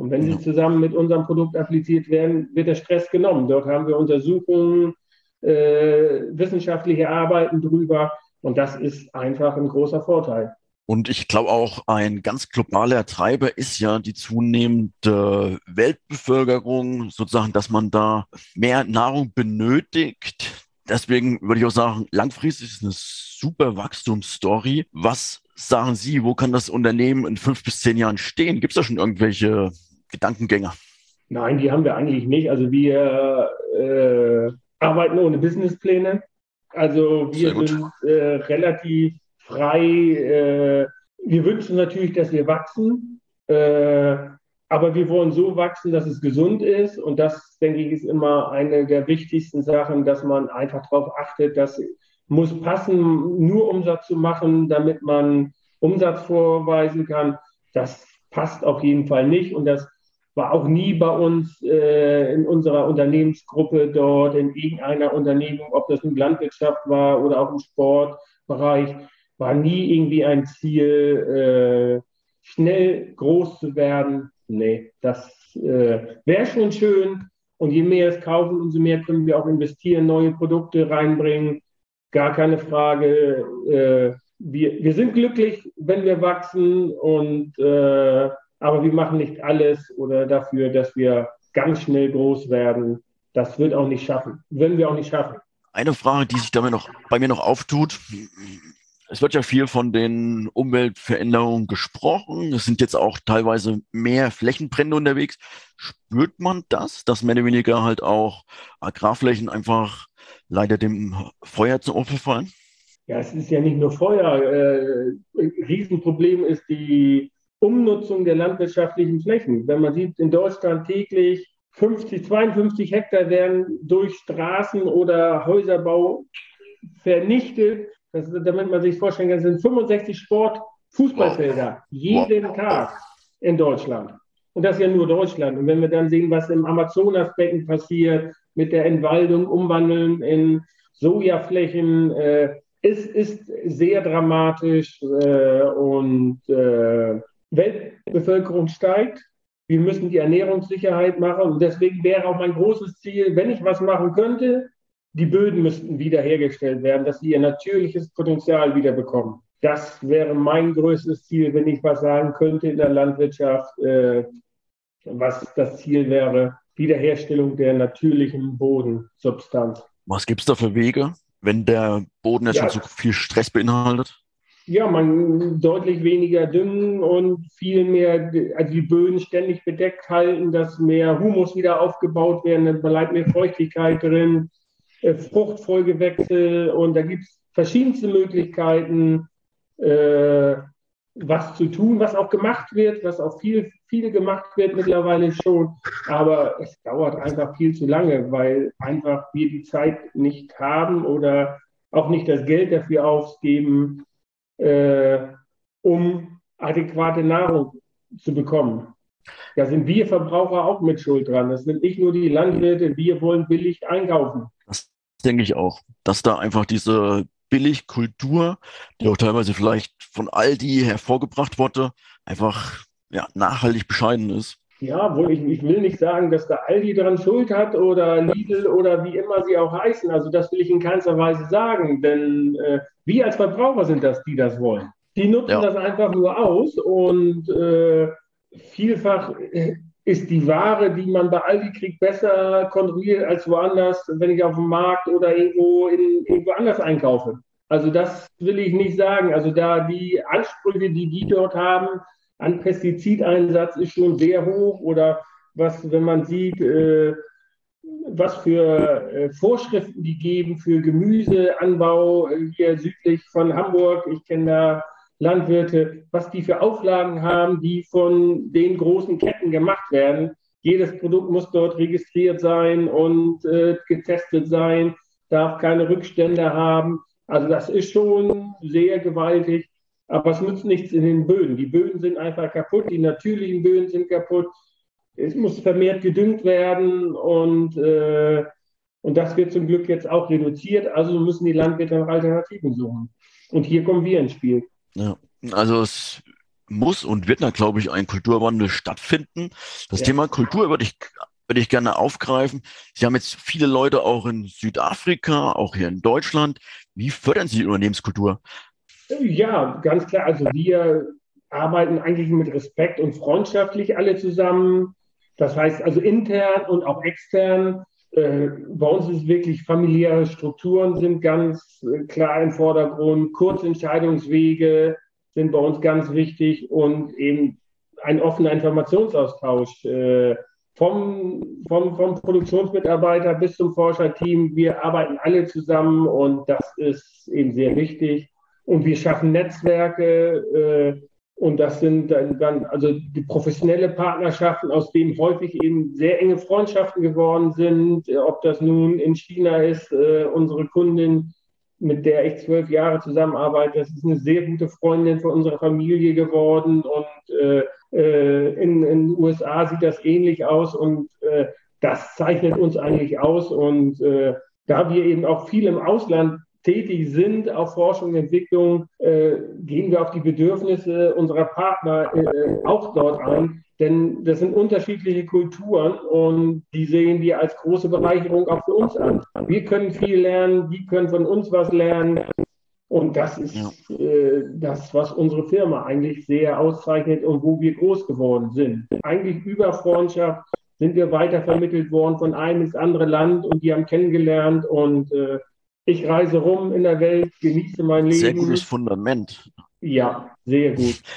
Und wenn sie zusammen mit unserem Produkt appliziert werden, wird der Stress genommen. Dort haben wir Untersuchungen, äh, wissenschaftliche Arbeiten drüber. Und das ist einfach ein großer Vorteil. Und ich glaube auch, ein ganz globaler Treiber ist ja die zunehmende Weltbevölkerung, sozusagen, dass man da mehr Nahrung benötigt. Deswegen würde ich auch sagen, langfristig ist eine super Wachstumsstory. Was sagen Sie, wo kann das Unternehmen in fünf bis zehn Jahren stehen? Gibt es da schon irgendwelche Gedankengänge? Nein, die haben wir eigentlich nicht. Also wir äh, arbeiten ohne Businesspläne. Also wir sind äh, relativ frei. Äh, wir wünschen natürlich, dass wir wachsen, äh, aber wir wollen so wachsen, dass es gesund ist. Und das, denke ich, ist immer eine der wichtigsten Sachen, dass man einfach darauf achtet, dass muss passen, nur Umsatz zu machen, damit man Umsatz vorweisen kann. Das passt auf jeden Fall nicht. Und das war auch nie bei uns äh, in unserer Unternehmensgruppe dort, in irgendeiner Unternehmung, ob das in Landwirtschaft war oder auch im Sportbereich war nie irgendwie ein Ziel, äh, schnell groß zu werden. Nee, das äh, wäre schon schön. Und je mehr es kaufen, umso mehr können wir auch investieren, neue Produkte reinbringen. Gar keine Frage. Äh, wir, wir sind glücklich, wenn wir wachsen, und, äh, aber wir machen nicht alles oder dafür, dass wir ganz schnell groß werden. Das wird auch nicht schaffen. Würden wir auch nicht schaffen. Eine Frage, die sich damit noch bei mir noch auftut, es wird ja viel von den Umweltveränderungen gesprochen. Es sind jetzt auch teilweise mehr Flächenbrände unterwegs. Spürt man das, dass mehr oder weniger halt auch Agrarflächen einfach leider dem Feuer zum Opfer fallen? Ja, es ist ja nicht nur Feuer. Äh, Riesenproblem ist die Umnutzung der landwirtschaftlichen Flächen. Wenn man sieht, in Deutschland täglich 50, 52 Hektar werden durch Straßen oder Häuserbau vernichtet das, damit man sich vorstellen kann, sind 65 Sport-Fußballfelder jeden. Tag in Deutschland. Und das ist ja nur Deutschland. Und wenn wir dann sehen, was im Amazonasbecken passiert, mit der Entwaldung, Umwandeln in Sojaflächen, äh, es ist sehr dramatisch äh, und äh, Weltbevölkerung steigt. Wir müssen die Ernährungssicherheit machen. Und deswegen wäre auch mein großes Ziel, wenn ich was machen könnte, die Böden müssten wiederhergestellt werden, dass sie ihr natürliches Potenzial wiederbekommen. Das wäre mein größtes Ziel, wenn ich was sagen könnte in der Landwirtschaft, äh, was das Ziel wäre, Wiederherstellung der natürlichen Bodensubstanz. Was gibt es da für Wege, wenn der Boden jetzt ja. schon so viel Stress beinhaltet? Ja, man deutlich weniger düngen und viel mehr, also die Böden ständig bedeckt halten, dass mehr Humus wieder aufgebaut werden, dann bleibt mehr Feuchtigkeit drin, äh, Fruchtfolgewechsel und da gibt es verschiedenste Möglichkeiten, äh, was zu tun, was auch gemacht wird, was auch viel, viel gemacht wird mittlerweile schon. Aber es dauert einfach viel zu lange, weil einfach wir die Zeit nicht haben oder auch nicht das Geld dafür ausgeben, äh, um adäquate Nahrung zu bekommen. Da sind wir Verbraucher auch mit Schuld dran. Das sind nicht nur die Landwirte, wir wollen billig einkaufen. Das denke ich auch, dass da einfach diese Billigkultur, die auch teilweise vielleicht von Aldi hervorgebracht wurde, einfach ja, nachhaltig bescheiden ist. Ja, wohl ich, ich will nicht sagen, dass da Aldi daran Schuld hat oder Lidl oder wie immer sie auch heißen. Also das will ich in keinster Weise sagen, denn äh, wir als Verbraucher sind das, die das wollen. Die nutzen ja. das einfach nur aus und äh, vielfach ist die Ware, die man bei Aldi kriegt, besser kontrolliert als woanders, wenn ich auf dem Markt oder irgendwo, in, irgendwo anders einkaufe. Also das will ich nicht sagen. Also da die Ansprüche, die die dort haben an Pestizideinsatz ist schon sehr hoch oder was, wenn man sieht, äh, was für äh, Vorschriften die geben für Gemüseanbau äh, hier südlich von Hamburg. Ich kenne da Landwirte, was die für Auflagen haben, die von den großen Ketten gemacht werden. Jedes Produkt muss dort registriert sein und äh, getestet sein, darf keine Rückstände haben. Also das ist schon sehr gewaltig, aber es nützt nichts in den Böden. Die Böden sind einfach kaputt, die natürlichen Böden sind kaputt. Es muss vermehrt gedüngt werden und, äh, und das wird zum Glück jetzt auch reduziert. Also müssen die Landwirte nach Alternativen suchen. Und hier kommen wir ins Spiel. Ja, also es muss und wird da, glaube ich, ein Kulturwandel stattfinden. Das ja. Thema Kultur würde ich, würde ich gerne aufgreifen. Sie haben jetzt viele Leute auch in Südafrika, auch hier in Deutschland. Wie fördern Sie die Unternehmenskultur? Ja, ganz klar. Also wir arbeiten eigentlich mit Respekt und freundschaftlich alle zusammen. Das heißt also intern und auch extern. Äh, bei uns ist wirklich familiäre Strukturen sind ganz äh, klar im Vordergrund. Kurzentscheidungswege sind bei uns ganz wichtig und eben ein offener Informationsaustausch äh, vom, vom, vom Produktionsmitarbeiter bis zum Forscherteam. Wir arbeiten alle zusammen und das ist eben sehr wichtig. Und wir schaffen Netzwerke, und das sind dann, dann, also die professionelle Partnerschaften, aus denen häufig eben sehr enge Freundschaften geworden sind. Ob das nun in China ist, äh, unsere Kundin, mit der ich zwölf Jahre zusammenarbeite, das ist eine sehr gute Freundin für unsere Familie geworden. Und äh, äh, in, in den USA sieht das ähnlich aus. Und äh, das zeichnet uns eigentlich aus. Und äh, da wir eben auch viel im Ausland tätig sind auf Forschung und Entwicklung, äh, gehen wir auf die Bedürfnisse unserer Partner äh, auch dort ein. Denn das sind unterschiedliche Kulturen und die sehen wir als große Bereicherung auch für uns an. Wir können viel lernen, die können von uns was lernen. Und das ist ja. äh, das, was unsere Firma eigentlich sehr auszeichnet und wo wir groß geworden sind. Eigentlich über Freundschaft sind wir weitervermittelt worden von einem ins andere Land und die haben kennengelernt und äh, ich reise rum in der Welt, genieße mein Leben. Sehr gutes Fundament. Ja, sehr gut.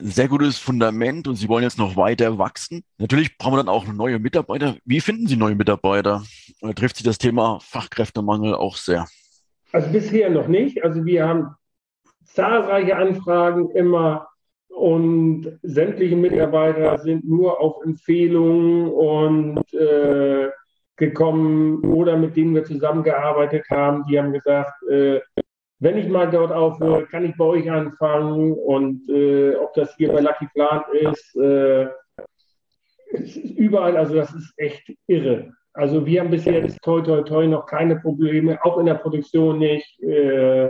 Sehr gutes Fundament und Sie wollen jetzt noch weiter wachsen. Natürlich brauchen wir dann auch neue Mitarbeiter. Wie finden Sie neue Mitarbeiter? Da trifft Sie das Thema Fachkräftemangel auch sehr? Also bisher noch nicht. Also wir haben zahlreiche Anfragen immer und sämtliche Mitarbeiter sind nur auf Empfehlungen und äh, gekommen oder mit denen wir zusammengearbeitet haben, die haben gesagt, äh, wenn ich mal dort aufhöre, kann ich bei euch anfangen und äh, ob das hier bei Lucky Plant ist, äh, ist überall, also das ist echt irre. Also wir haben bisher jetzt toi toi toi noch keine Probleme, auch in der Produktion nicht. Äh,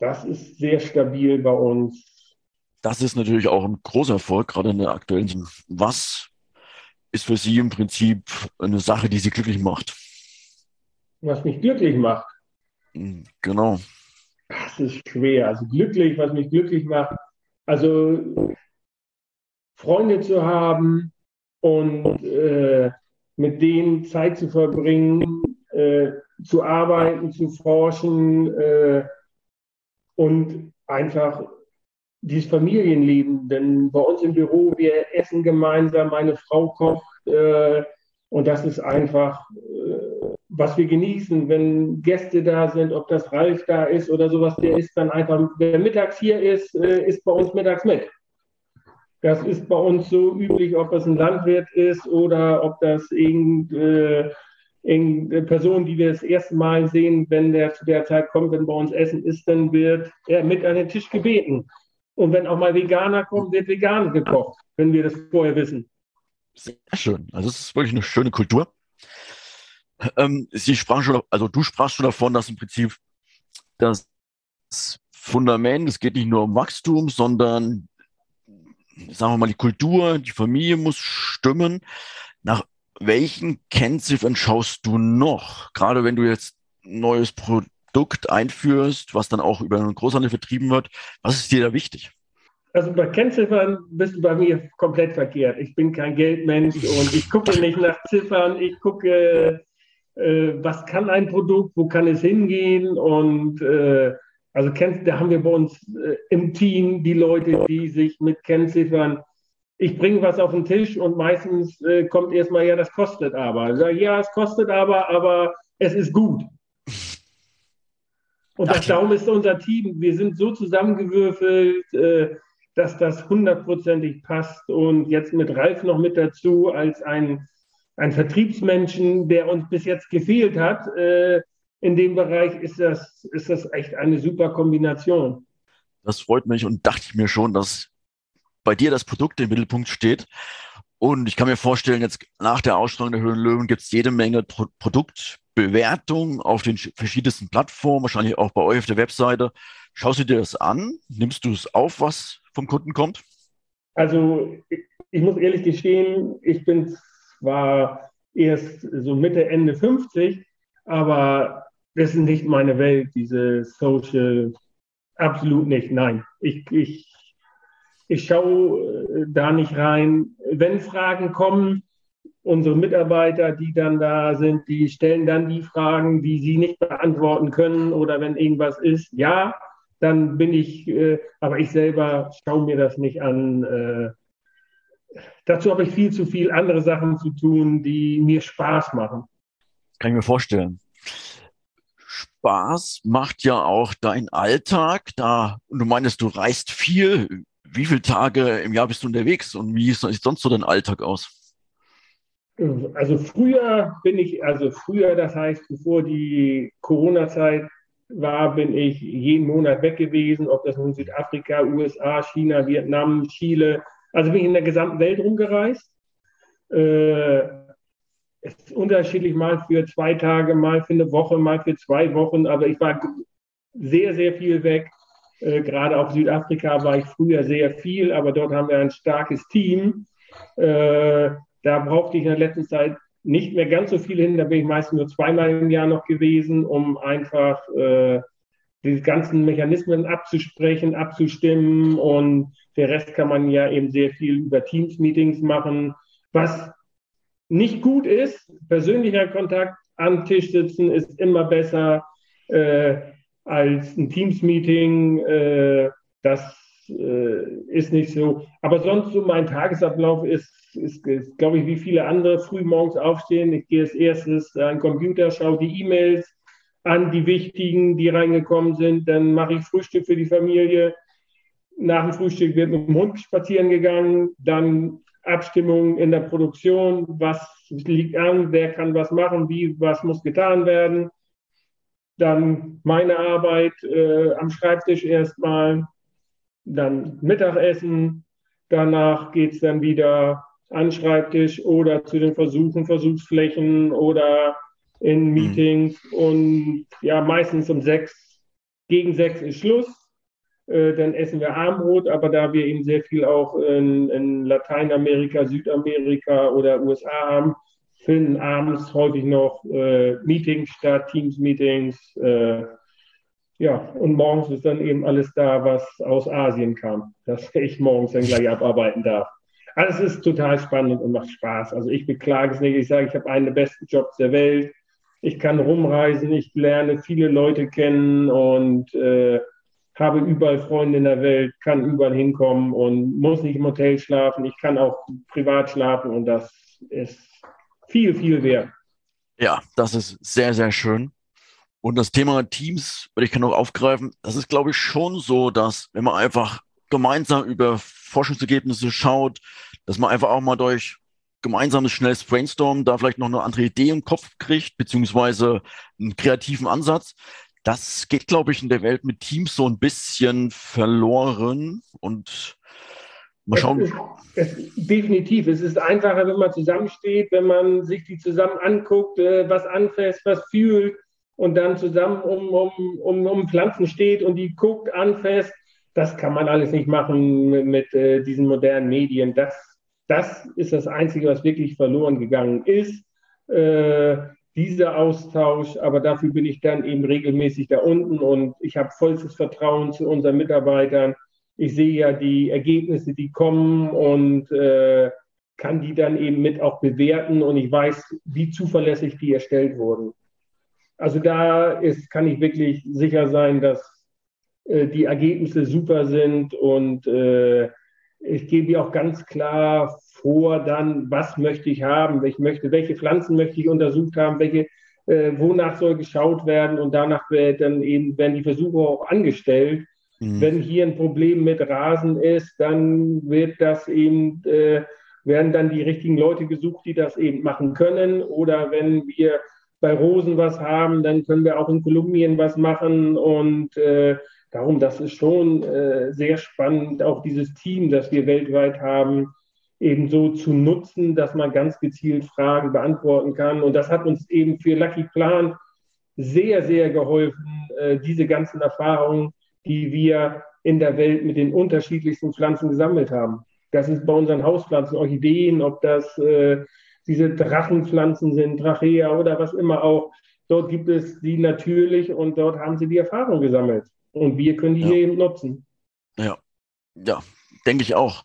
das ist sehr stabil bei uns. Das ist natürlich auch ein großer Erfolg, gerade in der aktuellen. Was ist für Sie im Prinzip eine Sache, die Sie glücklich macht. Was mich glücklich macht? Hm, genau. Das ist schwer. Also glücklich, was mich glücklich macht. Also Freunde zu haben und äh, mit denen Zeit zu verbringen, äh, zu arbeiten, zu forschen äh, und einfach dieses Familienleben. Denn bei uns im Büro, wir essen gemeinsam, meine Frau kocht äh, und das ist einfach, äh, was wir genießen, wenn Gäste da sind, ob das Ralf da ist oder sowas, der ist dann einfach, wer mittags hier ist, äh, ist bei uns mittags mit. Das ist bei uns so üblich, ob das ein Landwirt ist oder ob das irgendeine äh, Person, die wir das erste Mal sehen, wenn der zu der Zeit kommt, wenn bei uns Essen ist, dann wird er mit an den Tisch gebeten. Und wenn auch mal Veganer kommen, wird vegan gekocht, wenn wir das vorher wissen. Sehr schön. Also es ist wirklich eine schöne Kultur. Ähm, Sie sprachen schon, also du sprachst schon davon, dass im Prinzip das Fundament, es geht nicht nur um Wachstum, sondern sagen wir mal, die Kultur, die Familie muss stimmen. Nach welchen Kennziffern schaust du noch? Gerade wenn du jetzt ein neues Produkt einführst, was dann auch über einen Großhandel vertrieben wird, was ist dir da wichtig? Also bei Kennziffern bist du bei mir komplett verkehrt. Ich bin kein Geldmensch und ich gucke nicht nach Ziffern. Ich gucke, äh, was kann ein Produkt, wo kann es hingehen und äh, also da haben wir bei uns äh, im Team die Leute, die sich mit Kennziffern, ich bringe was auf den Tisch und meistens äh, kommt erstmal, ja, das kostet aber. Ich sage, ja, es kostet aber, aber es ist gut. Und das darum ist unser Team. Wir sind so zusammengewürfelt, äh, dass das hundertprozentig passt. Und jetzt mit Ralf noch mit dazu als ein, ein Vertriebsmenschen, der uns bis jetzt gefehlt hat. Äh, in dem Bereich ist das, ist das echt eine super Kombination. Das freut mich und dachte ich mir schon, dass bei dir das Produkt im Mittelpunkt steht. Und ich kann mir vorstellen, jetzt nach der Ausstrahlung der Höhlen Löwen gibt es jede Menge Pro Produktbewertungen auf den verschiedensten Plattformen, wahrscheinlich auch bei euch auf der Webseite. Schaust du dir das an? Nimmst du es auf, was vom Kunden kommt? Also ich, ich muss ehrlich gestehen, ich bin zwar erst so Mitte, Ende 50, aber das ist nicht meine Welt, diese Social, absolut nicht, nein. Ich, ich, ich schaue äh, da nicht rein. Wenn Fragen kommen, unsere Mitarbeiter, die dann da sind, die stellen dann die Fragen, die sie nicht beantworten können oder wenn irgendwas ist, ja, dann bin ich, äh, aber ich selber schaue mir das nicht an. Äh, dazu habe ich viel zu viel andere Sachen zu tun, die mir Spaß machen. kann ich mir vorstellen. Spaß macht ja auch dein Alltag. Da, und du meinst, du reist viel. Wie viele Tage im Jahr bist du unterwegs und wie sieht sonst so dein Alltag aus? Also früher bin ich, also früher, das heißt, bevor die Corona-Zeit war, bin ich jeden Monat weg gewesen, ob das nun Südafrika, USA, China, Vietnam, Chile. Also bin ich in der gesamten Welt rumgereist. Äh, es ist unterschiedlich, mal für zwei Tage, mal für eine Woche, mal für zwei Wochen, aber ich war sehr, sehr viel weg. Äh, gerade auf Südafrika war ich früher sehr viel, aber dort haben wir ein starkes Team. Äh, da brauchte ich in der letzten Zeit nicht mehr ganz so viel hin. Da bin ich meistens nur zweimal im Jahr noch gewesen, um einfach äh, die ganzen Mechanismen abzusprechen, abzustimmen. Und der Rest kann man ja eben sehr viel über Teams-Meetings machen. Was nicht gut ist. Persönlicher Kontakt am Tisch sitzen ist immer besser äh, als ein Teams-Meeting. Äh, das äh, ist nicht so. Aber sonst so mein Tagesablauf ist, ist, ist glaube ich, wie viele andere früh morgens aufstehen. Ich gehe als erstes an den Computer, schaue die E-Mails an, die wichtigen, die reingekommen sind. Dann mache ich Frühstück für die Familie. Nach dem Frühstück wird mit dem Hund spazieren gegangen. Dann Abstimmung in der Produktion, was liegt an, wer kann was machen, wie, was muss getan werden. Dann meine Arbeit äh, am Schreibtisch erstmal, dann Mittagessen, danach geht es dann wieder an den Schreibtisch oder zu den Versuchen, Versuchsflächen oder in mhm. Meetings mhm. und ja, meistens um sechs, gegen sechs ist Schluss äh, dann essen wir Armbrot, aber da wir eben sehr viel auch in, in Lateinamerika, Südamerika oder USA haben, finden abends häufig noch äh, Meetings statt, Teams-Meetings. Äh, ja, und morgens ist dann eben alles da, was aus Asien kam, dass ich morgens dann gleich abarbeiten darf. Alles ist total spannend und macht Spaß. Also ich beklage es nicht. Ich sage, ich habe einen der besten Jobs der Welt. Ich kann rumreisen, ich lerne viele Leute kennen und äh, habe überall Freunde in der Welt, kann überall hinkommen und muss nicht im Hotel schlafen. Ich kann auch privat schlafen und das ist viel, viel wert. Ja, das ist sehr, sehr schön. Und das Thema Teams würde ich gerne noch aufgreifen. Das ist, glaube ich, schon so, dass wenn man einfach gemeinsam über Forschungsergebnisse schaut, dass man einfach auch mal durch gemeinsames schnelles Brainstorm da vielleicht noch eine andere Idee im Kopf kriegt, beziehungsweise einen kreativen Ansatz, Das geht, glaube ich, in der Welt mit Teams so ein bisschen verloren und mal schauen. Es ist, es, definitiv. Es ist einfacher, wenn man zusammensteht, wenn man sich die zusammen anguckt, äh, was anfasst, was fühlt und dann zusammen um, um, um, um Pflanzen steht und die guckt, anfasst. Das kann man alles nicht machen mit, mit äh, diesen modernen Medien. Das, das ist das Einzige, was wirklich verloren gegangen ist. Äh, dieser Austausch, aber dafür bin ich dann eben regelmäßig da unten und ich habe vollstes Vertrauen zu unseren Mitarbeitern. Ich sehe ja die Ergebnisse, die kommen und äh, kann die dann eben mit auch bewerten und ich weiß, wie zuverlässig die erstellt wurden. Also da ist, kann ich wirklich sicher sein, dass äh, die Ergebnisse super sind und äh, ich gebe auch ganz klar vor, dann, was möchte ich haben, ich möchte, welche Pflanzen möchte ich untersucht haben, welche, äh, wonach soll geschaut werden und danach wird dann eben, werden die Versuche auch angestellt. Mhm. Wenn hier ein Problem mit Rasen ist, dann wird das eben, äh, werden dann die richtigen Leute gesucht, die das eben machen können. Oder wenn wir bei Rosen was haben, dann können wir auch in Kolumbien was machen und äh, darum, das ist schon äh, sehr spannend, auch dieses Team, das wir weltweit haben, eben so zu nutzen, dass man ganz gezielt Fragen beantworten kann. Und das hat uns eben für Lucky Plan sehr, sehr geholfen, äh, diese ganzen Erfahrungen, die wir in der Welt mit den unterschiedlichsten Pflanzen gesammelt haben. Das ist bei unseren Hauspflanzen, Orchideen, ob das äh, diese Drachenpflanzen sind, Drachea oder was immer auch. Dort gibt es die natürlich und dort haben sie die Erfahrung gesammelt. Und wir können die ja. hier eben nutzen. Ja, ja, denke ich auch.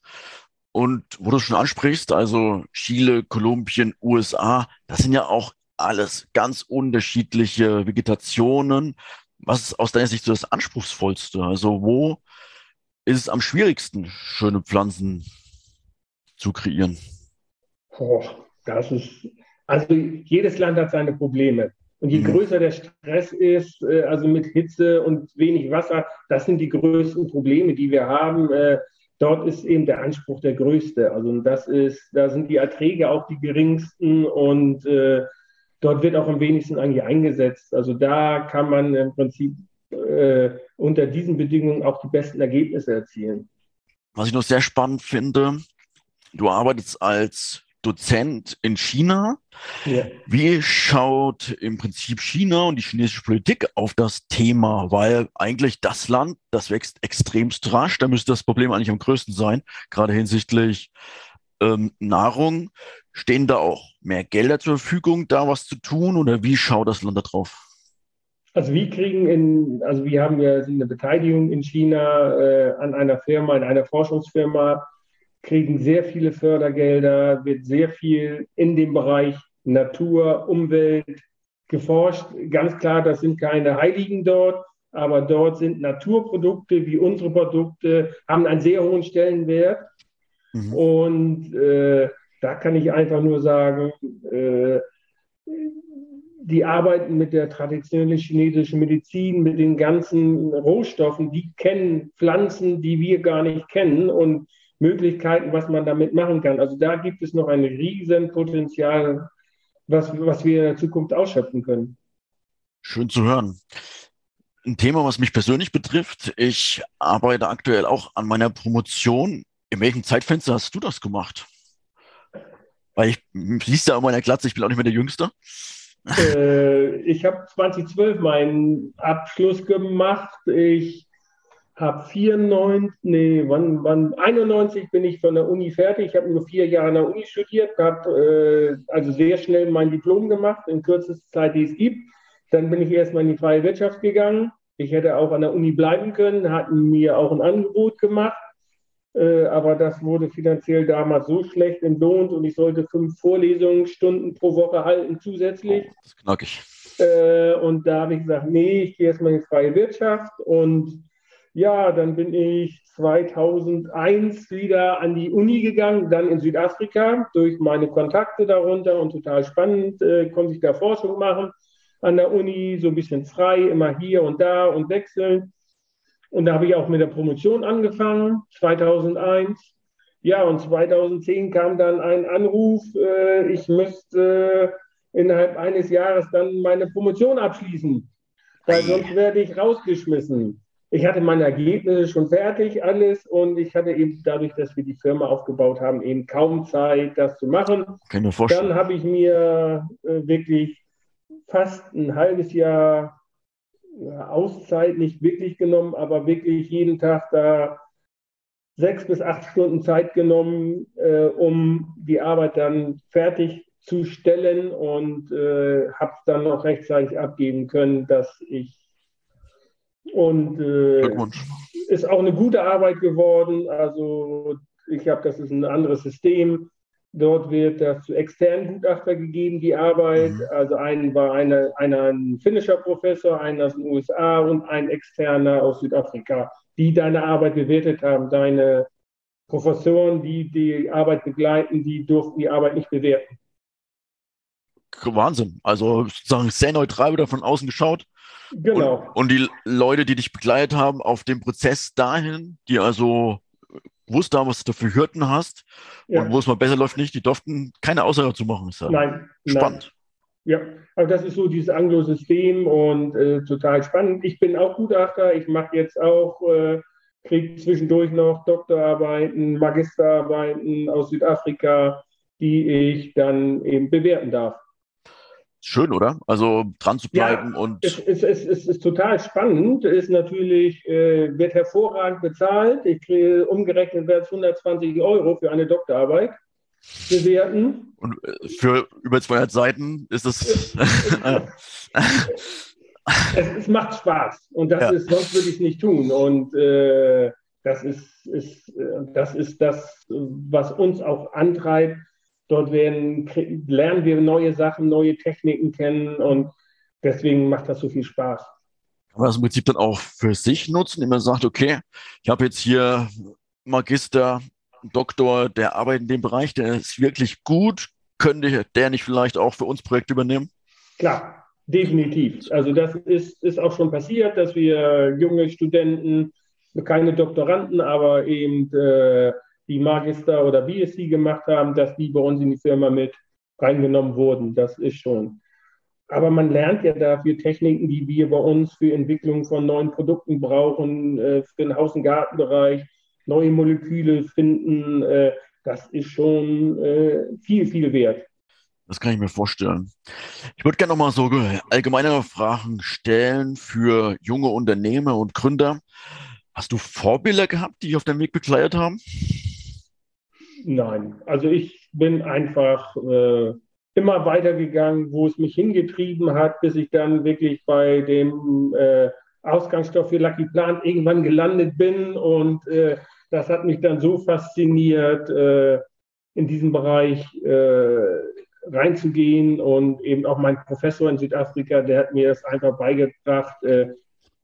Und wo du schon ansprichst, also Chile, Kolumbien, USA, das sind ja auch alles ganz unterschiedliche Vegetationen. Was ist aus deiner Sicht so das Anspruchsvollste? Also wo ist es am schwierigsten, schöne Pflanzen zu kreieren? Oh, das ist, also jedes Land hat seine Probleme. Und je mhm. größer der Stress ist, äh, also mit Hitze und wenig Wasser, das sind die größten Probleme, die wir haben. Äh, dort ist eben der Anspruch der größte. Also das ist, da sind die Erträge auch die geringsten und äh, dort wird auch am wenigsten eigentlich eingesetzt. Also da kann man im Prinzip äh, unter diesen Bedingungen auch die besten Ergebnisse erzielen. Was ich noch sehr spannend finde, du arbeitest als Dozent in China. Ja. Wie schaut im Prinzip China und die chinesische Politik auf das Thema? Weil eigentlich das Land, das wächst extremst rasch. Da müsste das Problem eigentlich am größten sein, gerade hinsichtlich ähm, Nahrung. Stehen da auch mehr Gelder zur Verfügung, da was zu tun? Oder wie schaut das Land da drauf? Also wir kriegen in, also wir haben ja eine Beteiligung in China äh, an einer Firma, in einer Forschungsfirma, kriegen sehr viele Fördergelder, wird sehr viel in dem Bereich Natur, Umwelt geforscht. Ganz klar, das sind keine Heiligen dort, aber dort sind Naturprodukte wie unsere Produkte, haben einen sehr hohen Stellenwert. Mhm. Und äh, da kann ich einfach nur sagen, äh, die arbeiten mit der traditionellen chinesischen Medizin, mit den ganzen Rohstoffen, die kennen Pflanzen, die wir gar nicht kennen. Und Möglichkeiten, was man damit machen kann. Also da gibt es noch ein Riesenpotenzial, was, was wir in der Zukunft ausschöpfen können. Schön zu hören. Ein Thema, was mich persönlich betrifft. Ich arbeite aktuell auch an meiner Promotion. In welchem Zeitfenster hast du das gemacht? Weil ich siehst ja in meiner Glatze, ich bin auch nicht mehr der Jüngste. Äh, ich habe 2012 meinen Abschluss gemacht. Ich habe 94, nee, wann, wann, 91 bin ich von der Uni fertig. Ich habe nur vier Jahre an der Uni studiert, habe äh, also sehr schnell mein Diplom gemacht, in kürzester Zeit, die es gibt. Dann bin ich erstmal in die freie Wirtschaft gegangen. Ich hätte auch an der Uni bleiben können, hatten mir auch ein Angebot gemacht. Äh, aber das wurde finanziell damals so schlecht entlohnt und ich sollte fünf Vorlesungsstunden pro Woche halten zusätzlich. Oh, das ist knackig. Äh, und da habe ich gesagt, nee, ich gehe erstmal in die freie Wirtschaft und ja, dann bin ich 2001 wieder an die Uni gegangen, dann in Südafrika durch meine Kontakte darunter und total spannend äh, konnte ich da Forschung machen an der Uni, so ein bisschen frei, immer hier und da und wechseln. Und da habe ich auch mit der Promotion angefangen, 2001. Ja, und 2010 kam dann ein Anruf, äh, ich müsste innerhalb eines Jahres dann meine Promotion abschließen. weil sonst werde ich rausgeschmissen. Ich hatte meine Ergebnisse schon fertig, alles, und ich hatte eben dadurch, dass wir die Firma aufgebaut haben, eben kaum Zeit, das zu machen. Kann ich mir vorstellen. Dann habe ich mir äh, wirklich fast ein halbes Jahr ja, Auszeit nicht wirklich genommen, aber wirklich jeden Tag da sechs bis acht Stunden Zeit genommen, äh, um die Arbeit dann fertig zu stellen und äh, habe es dann noch rechtzeitig abgeben können, dass ich und äh, ist auch eine gute Arbeit geworden. Also ich habe, das ist ein anderes System. Dort wird das zu externen Gutachter gegeben, die Arbeit. Mhm. Also ein war eine, einer ein finnischer Professor, einer aus den USA und ein externer aus Südafrika, die deine Arbeit bewertet haben. Deine Professoren, die die Arbeit begleiten, die durften die Arbeit nicht bewerten. Wahnsinn. Also sozusagen sehr neutral wieder von außen geschaut. Genau. Und, und, die Leute, die dich begleitet haben auf dem Prozess dahin, die also gewusst haben, was du für Hürden hast ja. und wo es mal besser läuft, nicht, die durften keine Aussage zu machen. Ist ja nein. Spannend. Nein. Ja, also das ist so dieses Anglo-System und äh, total spannend. Ich bin auch Gutachter. Ich mache jetzt auch, äh, kriege zwischendurch noch Doktorarbeiten, Magisterarbeiten aus Südafrika, die ich dann eben bewerten darf schön, oder? Also dran zu bleiben ja, und. Es, es, es, es, ist total spannend, ist natürlich, äh, wird hervorragend bezahlt. Ich kriege umgerechnet wert 120 Euro für eine Doktorarbeit bewerten. Und äh, für über 200 Seiten ist es, es, macht Spaß und das ja. ist, sonst würde ich es nicht tun. Und äh, das ist, ist, äh, das ist das, was uns auch antreibt, Dort werden, lernen wir neue Sachen, neue Techniken kennen und deswegen macht das so viel Spaß. Kann man das im Prinzip dann auch für sich nutzen, wenn man sagt, okay, ich habe jetzt hier Magister, Doktor, der arbeitet in dem Bereich, der ist wirklich gut, könnte der nicht vielleicht auch für uns Projekte übernehmen? Klar, definitiv. Also das ist, ist auch schon passiert, dass wir junge Studenten, keine Doktoranden, aber eben äh, die Magister oder BSc gemacht haben, dass die bei uns in die Firma mit reingenommen wurden. Das ist schon. Aber man lernt ja dafür Techniken, die wir bei uns für Entwicklung von neuen Produkten brauchen, äh, für den Haus- und Gartenbereich, neue Moleküle finden. Äh, das ist schon äh, viel, viel wert. Das kann ich mir vorstellen. Ich würde gerne noch mal so allgemeine Fragen stellen für junge Unternehmer und Gründer. Hast du Vorbilder gehabt, die dich auf deinem Weg begleitet haben? Nein, also ich bin einfach äh, immer weitergegangen, wo es mich hingetrieben hat, bis ich dann wirklich bei dem äh, Ausgangsstoff für Lucky Plant irgendwann gelandet bin. Und äh, das hat mich dann so fasziniert, äh, in diesen Bereich äh, reinzugehen. Und eben auch mein Professor in Südafrika, der hat mir das einfach beigebracht, äh,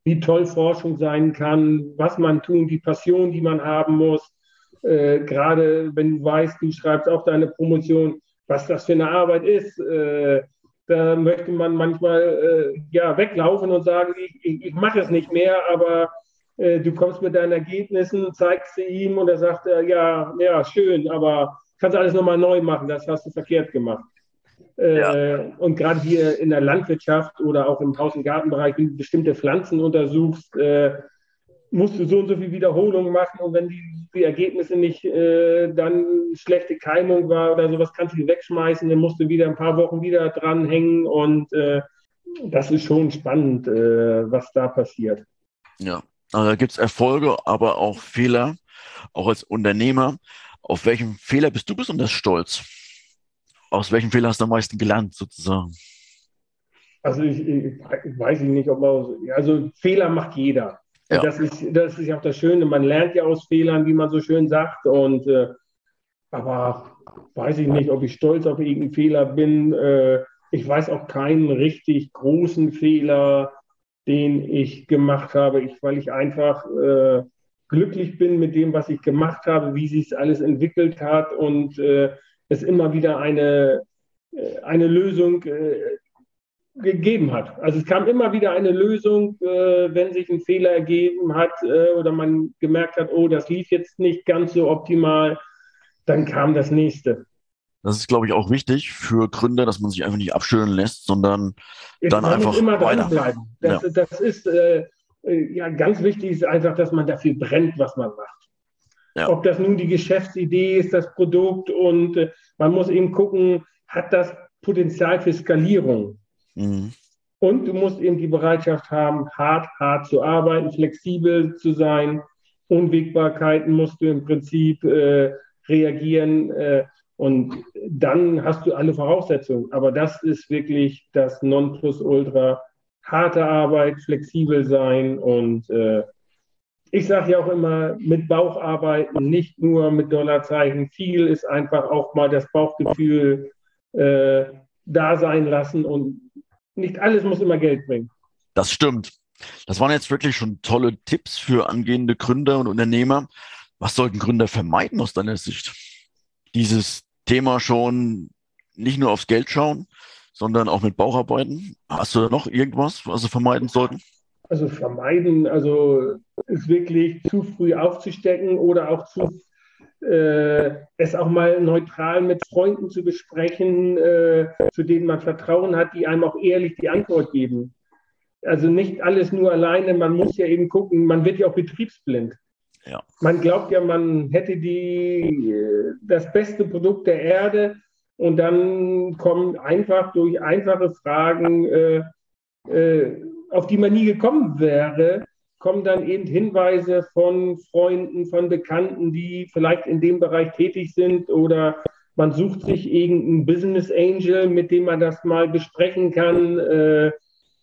wie toll Forschung sein kann, was man tun, die Passion, die man haben muss äh, gerade wenn du weißt, du schreibst auch deine Promotion, was das für eine Arbeit ist, äh, da möchte man manchmal äh, ja, weglaufen und sagen, ich, ich, ich mache es nicht mehr, aber äh, du kommst mit deinen Ergebnissen, zeigst sie ihm und er sagt, ja, ja, schön, aber kannst alles nochmal neu machen, das hast du verkehrt gemacht. Äh, ja. Und gerade hier in der Landwirtschaft oder auch im Haus- und Gartenbereich, wenn du bestimmte Pflanzen untersuchst, äh, musst du so und so viel Wiederholungen machen und wenn die, die Ergebnisse nicht äh, dann schlechte Keimung war oder sowas, kannst du die wegschmeißen, dann musst du wieder ein paar Wochen wieder dranhängen und äh, das ist schon spannend, äh, was da passiert. Ja, also da gibt es Erfolge, aber auch Fehler, auch als Unternehmer. Auf welchen Fehler bist du besonders stolz? Aus welchem Fehler hast du am meisten gelernt, sozusagen? Also ich, ich weiß ich nicht, ob man, also Fehler macht jeder. Ja. Das, ist, das ist ja auch das Schöne. Man lernt ja aus Fehlern, wie man so schön sagt. Und äh, aber weiß ich nicht, ob ich stolz auf irgendeinen Fehler bin. Äh, ich weiß auch keinen richtig großen Fehler, den ich gemacht habe, ich, weil ich einfach äh, glücklich bin mit dem, was ich gemacht habe, wie sich alles entwickelt hat und äh, es immer wieder eine, äh, eine Lösung äh, gegeben hat. Also es kam immer wieder eine Lösung, äh, wenn sich ein Fehler ergeben hat äh, oder man gemerkt hat, oh, das lief jetzt nicht ganz so optimal, dann kam das nächste. Das ist, glaube ich, auch wichtig für Gründer, dass man sich einfach nicht abschütteln lässt, sondern Jetzt dann einfach immer dranbleiben. Das, Ja. das ist äh, äh, ja ganz wichtig, ist einfach, dass man dafür brennt, was man macht. Ja. Ob das nun die Geschäftsidee ist, das Produkt und äh, man muss eben gucken, hat das Potenzial für Skalierung. Mhm. Und du musst eben die Bereitschaft haben, hart, hart zu arbeiten, flexibel zu sein. Unwägbarkeiten musst du im Prinzip äh, reagieren. Äh, und dann hast du alle Voraussetzungen. Aber das ist wirklich das Nonplusultra. Harte Arbeit, flexibel sein und äh, ich sage ja auch immer, mit Bauch arbeiten, nicht nur mit Dollarzeichen. Viel ist einfach auch mal das Bauchgefühl äh, da sein lassen und nicht alles muss immer Geld bringen. Das stimmt. Das waren jetzt wirklich schon tolle Tipps für angehende Gründer und Unternehmer. Was sollten Gründer vermeiden aus deiner Sicht? Dieses Thema schon nicht nur aufs Geld schauen, sondern auch mit Bauch arbeiten. Hast du da noch irgendwas, was sie vermeiden sollten? Also vermeiden, also ist wirklich zu früh aufzustecken oder auch zu es auch mal neutral mit Freunden zu besprechen, äh, zu denen man Vertrauen hat, die einem auch ehrlich die Antwort geben. Also nicht alles nur alleine, man muss ja eben gucken, man wird ja auch betriebsblind. Ja. Man glaubt ja, man hätte die, äh, das beste Produkt der Erde und dann kommen einfach durch einfache Fragen, äh, äh, auf die man nie gekommen wäre, kommen dann eben Hinweise von Freunden, von Bekannten, die vielleicht in dem Bereich tätig sind oder man sucht sich irgendeinen Business Angel, mit dem man das mal besprechen kann. Äh,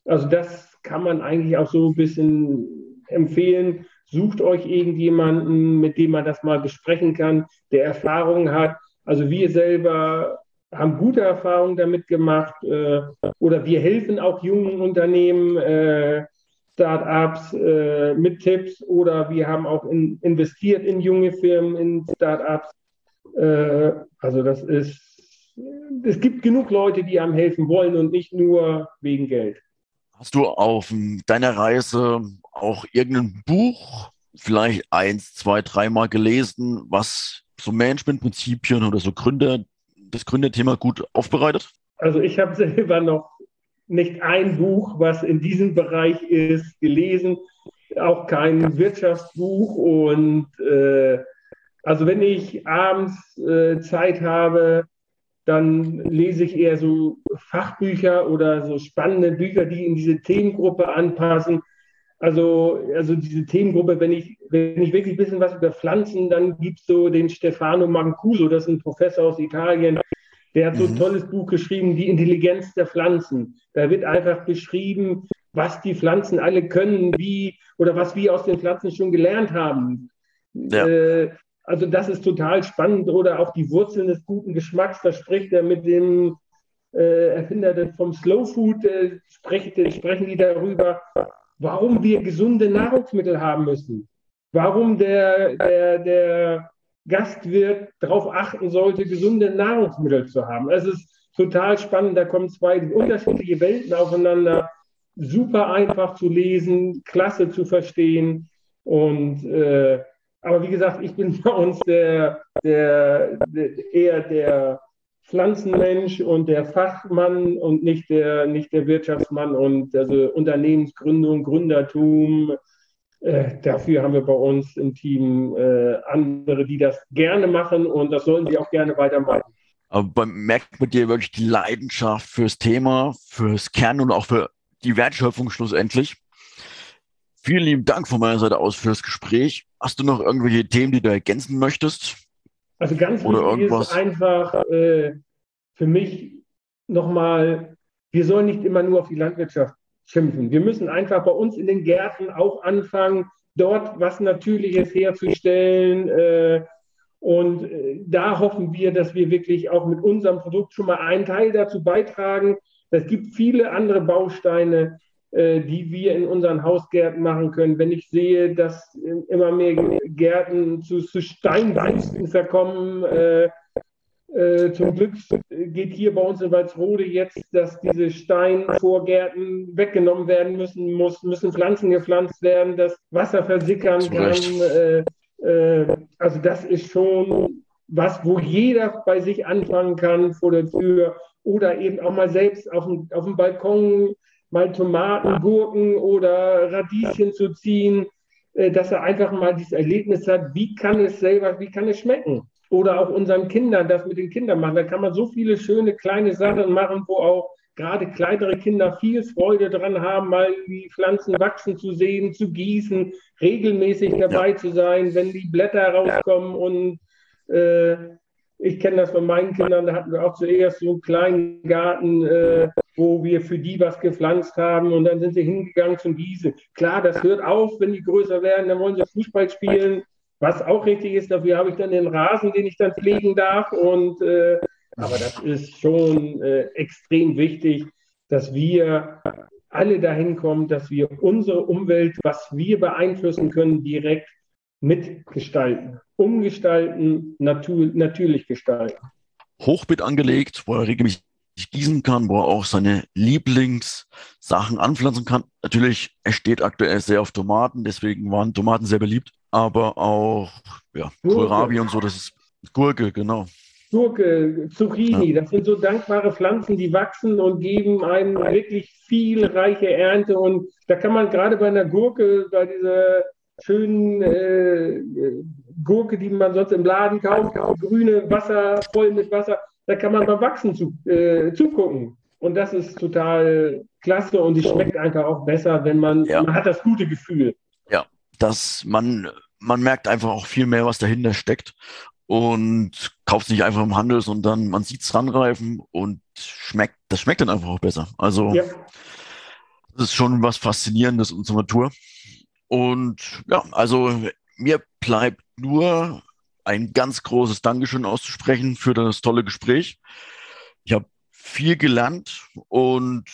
also das kann man eigentlich auch so ein bisschen empfehlen. Sucht euch irgendjemanden, mit dem man das mal besprechen kann, der Erfahrung hat. Also wir selber haben gute Erfahrungen damit gemacht äh, oder wir helfen auch jungen Unternehmen, äh, Start-ups äh, mit Tipps oder wir haben auch in, investiert in junge Firmen, in Start-ups. Äh, also das ist, es gibt genug Leute, die einem helfen wollen und nicht nur wegen Geld. Hast du auf deiner Reise auch irgendein Buch, vielleicht eins, zwei, dreimal gelesen, was so Managementprinzipien oder so Gründer, das Gründerthema gut aufbereitet? Also ich habe selber noch nicht ein Buch, was in diesem Bereich ist, gelesen, auch kein Wirtschaftsbuch. Und äh, also wenn ich abends äh, Zeit habe, dann lese ich eher so Fachbücher oder so spannende Bücher, die in diese Themengruppe anpassen. Also, also diese Themengruppe, wenn ich, wenn ich wirklich wissen was über Pflanzen, dann gibt es so den Stefano Mancuso, das ist ein Professor aus Italien, der hat so ein Mhm. tolles Buch geschrieben, Die Intelligenz der Pflanzen. Da wird einfach beschrieben, was die Pflanzen alle können, wie oder was wir aus den Pflanzen schon gelernt haben. Ja. Äh, also das ist total spannend. Oder auch die Wurzeln des guten Geschmacks, da spricht er mit dem äh, Erfinder vom Slow Food, äh, spricht, sprechen die darüber, warum wir gesunde Nahrungsmittel haben müssen. Warum der, der, der Gastwirt darauf achten sollte, gesunde Nahrungsmittel zu haben. Es ist total spannend, da kommen zwei unterschiedliche Welten aufeinander. Super einfach zu lesen, klasse zu verstehen. Und äh, aber wie gesagt, ich bin bei uns der, der, der eher der Pflanzenmensch und der Fachmann und nicht der, nicht der Wirtschaftsmann und also Unternehmensgründung, Gründertum. Äh, dafür haben wir bei uns im Team äh, andere, die das gerne machen und das sollen sie auch gerne weitermachen. Aber man merkt mit dir wirklich die Leidenschaft fürs Thema, fürs Kern und auch für die Wertschöpfung schlussendlich. Vielen lieben Dank von meiner Seite aus fürs Gespräch. Hast du noch irgendwelche Themen, die du ergänzen möchtest? Also ganz Oder wichtig irgendwas. ist einfach äh, für mich nochmal, wir sollen nicht immer nur auf die Landwirtschaft schimpfen. Wir müssen einfach bei uns in den Gärten auch anfangen, dort was Natürliches herzustellen. Äh, und äh, da hoffen wir, dass wir wirklich auch mit unserem Produkt schon mal einen Teil dazu beitragen. Es gibt viele andere Bausteine, äh, die wir in unseren Hausgärten machen können. Wenn ich sehe, dass immer mehr Gärten zu, Steinwüsten verkommen, äh, äh, zum Glück geht hier bei uns in Walsrode jetzt, dass diese Steinvorgärten weggenommen werden müssen, muss, müssen Pflanzen gepflanzt werden, dass Wasser versickern Zu kann. Äh, äh, also das ist schon was, wo jeder bei sich anfangen kann vor der Tür oder eben auch mal selbst auf dem, auf dem Balkon mal Tomaten, Gurken oder Radieschen zu ziehen, äh, dass er einfach mal dieses Erlebnis hat, wie kann es selber, wie kann es schmecken? Oder auch unseren Kindern, das mit den Kindern machen. Da kann man so viele schöne kleine Sachen machen, wo auch gerade kleinere Kinder viel Freude dran haben, mal die Pflanzen wachsen zu sehen, zu gießen, regelmäßig dabei ja. zu sein, wenn die Blätter rauskommen und äh, ich kenne das von meinen Kindern, da hatten wir auch zuerst so einen kleinen Garten, äh, wo wir für die was gepflanzt haben und dann sind sie hingegangen zum Gießen. Klar, das hört auf, wenn die größer werden, dann wollen sie Fußball spielen, was auch richtig ist. Dafür habe ich dann den Rasen, den ich dann pflegen darf. Und, äh, aber das ist schon äh, extrem wichtig, dass wir alle dahin kommen, dass wir unsere Umwelt, was wir beeinflussen können, direkt mitgestalten, umgestalten, natur, natürlich gestalten. Hochbeet angelegt, wo er regelmäßig gießen kann, wo er auch seine Lieblingssachen anpflanzen kann. Natürlich, er steht aktuell sehr auf Tomaten, deswegen waren Tomaten sehr beliebt, aber auch ja, Kohlrabi und so, das ist Gurke, genau. Gurke, Zucchini, ja. das sind so dankbare Pflanzen, die wachsen und geben einem wirklich viel reiche Ernte. Und da kann man gerade bei einer Gurke, bei dieser schönen äh, Gurke, die man sonst im Laden kauft, grüne Wasser, voll mit Wasser, da kann man beim Wachsen zu, äh, zugucken. Und das ist total klasse und die schmeckt einfach auch besser, wenn man, ja. man hat das gute Gefühl. Dass man, man merkt einfach auch viel mehr, was dahinter steckt und kauft es nicht einfach im Handel, sondern man sieht es ranreifen und schmeckt, das schmeckt dann einfach auch besser. Also ja. das ist schon was Faszinierendes unserer Natur. Und ja, also mir bleibt nur ein ganz großes Dankeschön auszusprechen für das tolle Gespräch. Ich habe viel gelernt und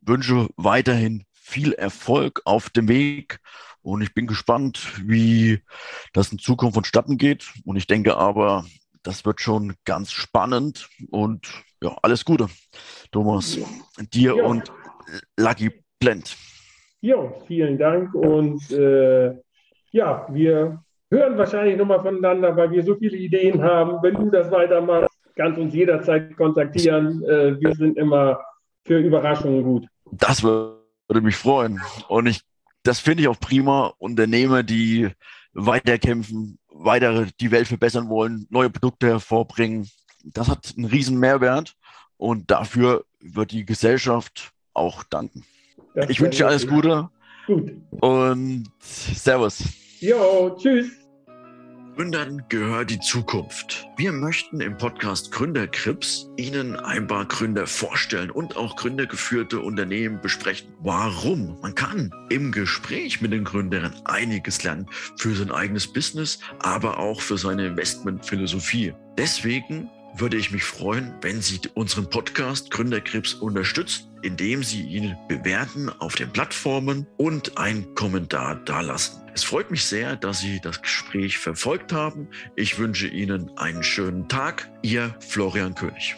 wünsche weiterhin viel Erfolg auf dem Weg. Und ich bin gespannt, wie das in Zukunft vonstatten geht. Und ich denke aber, das wird schon ganz spannend. Und ja, alles Gute, Thomas, dir ja. und Lucky Blend. Ja, vielen Dank und äh, ja, wir hören wahrscheinlich nochmal voneinander, weil wir so viele Ideen haben. Wenn du das weitermachst, kannst uns jederzeit kontaktieren. Äh, wir sind immer für Überraschungen gut. Das würde mich freuen. Und ich, das finde ich auch prima. Unternehmer, die weiterkämpfen, weiter die Welt verbessern wollen, neue Produkte hervorbringen, das hat einen riesen Mehrwert. Und dafür wird die Gesellschaft auch danken. Das ich wünsche dir alles Gute. Gut. Und Servus. Jo, tschüss. Gründern gehört die Zukunft. Wir möchten im Podcast Gründerkrips Ihnen ein paar Gründer vorstellen und auch gründergeführte Unternehmen besprechen. Warum? Man kann im Gespräch mit den Gründern einiges lernen für sein eigenes Business, aber auch für seine Investmentphilosophie. Deswegen würde ich mich freuen, wenn Sie unseren Podcast Gründerkrebs unterstützen, indem Sie ihn bewerten auf den Plattformen und einen Kommentar dalassen. Es freut mich sehr, dass Sie das Gespräch verfolgt haben. Ich wünsche Ihnen einen schönen Tag. Ihr Florian König.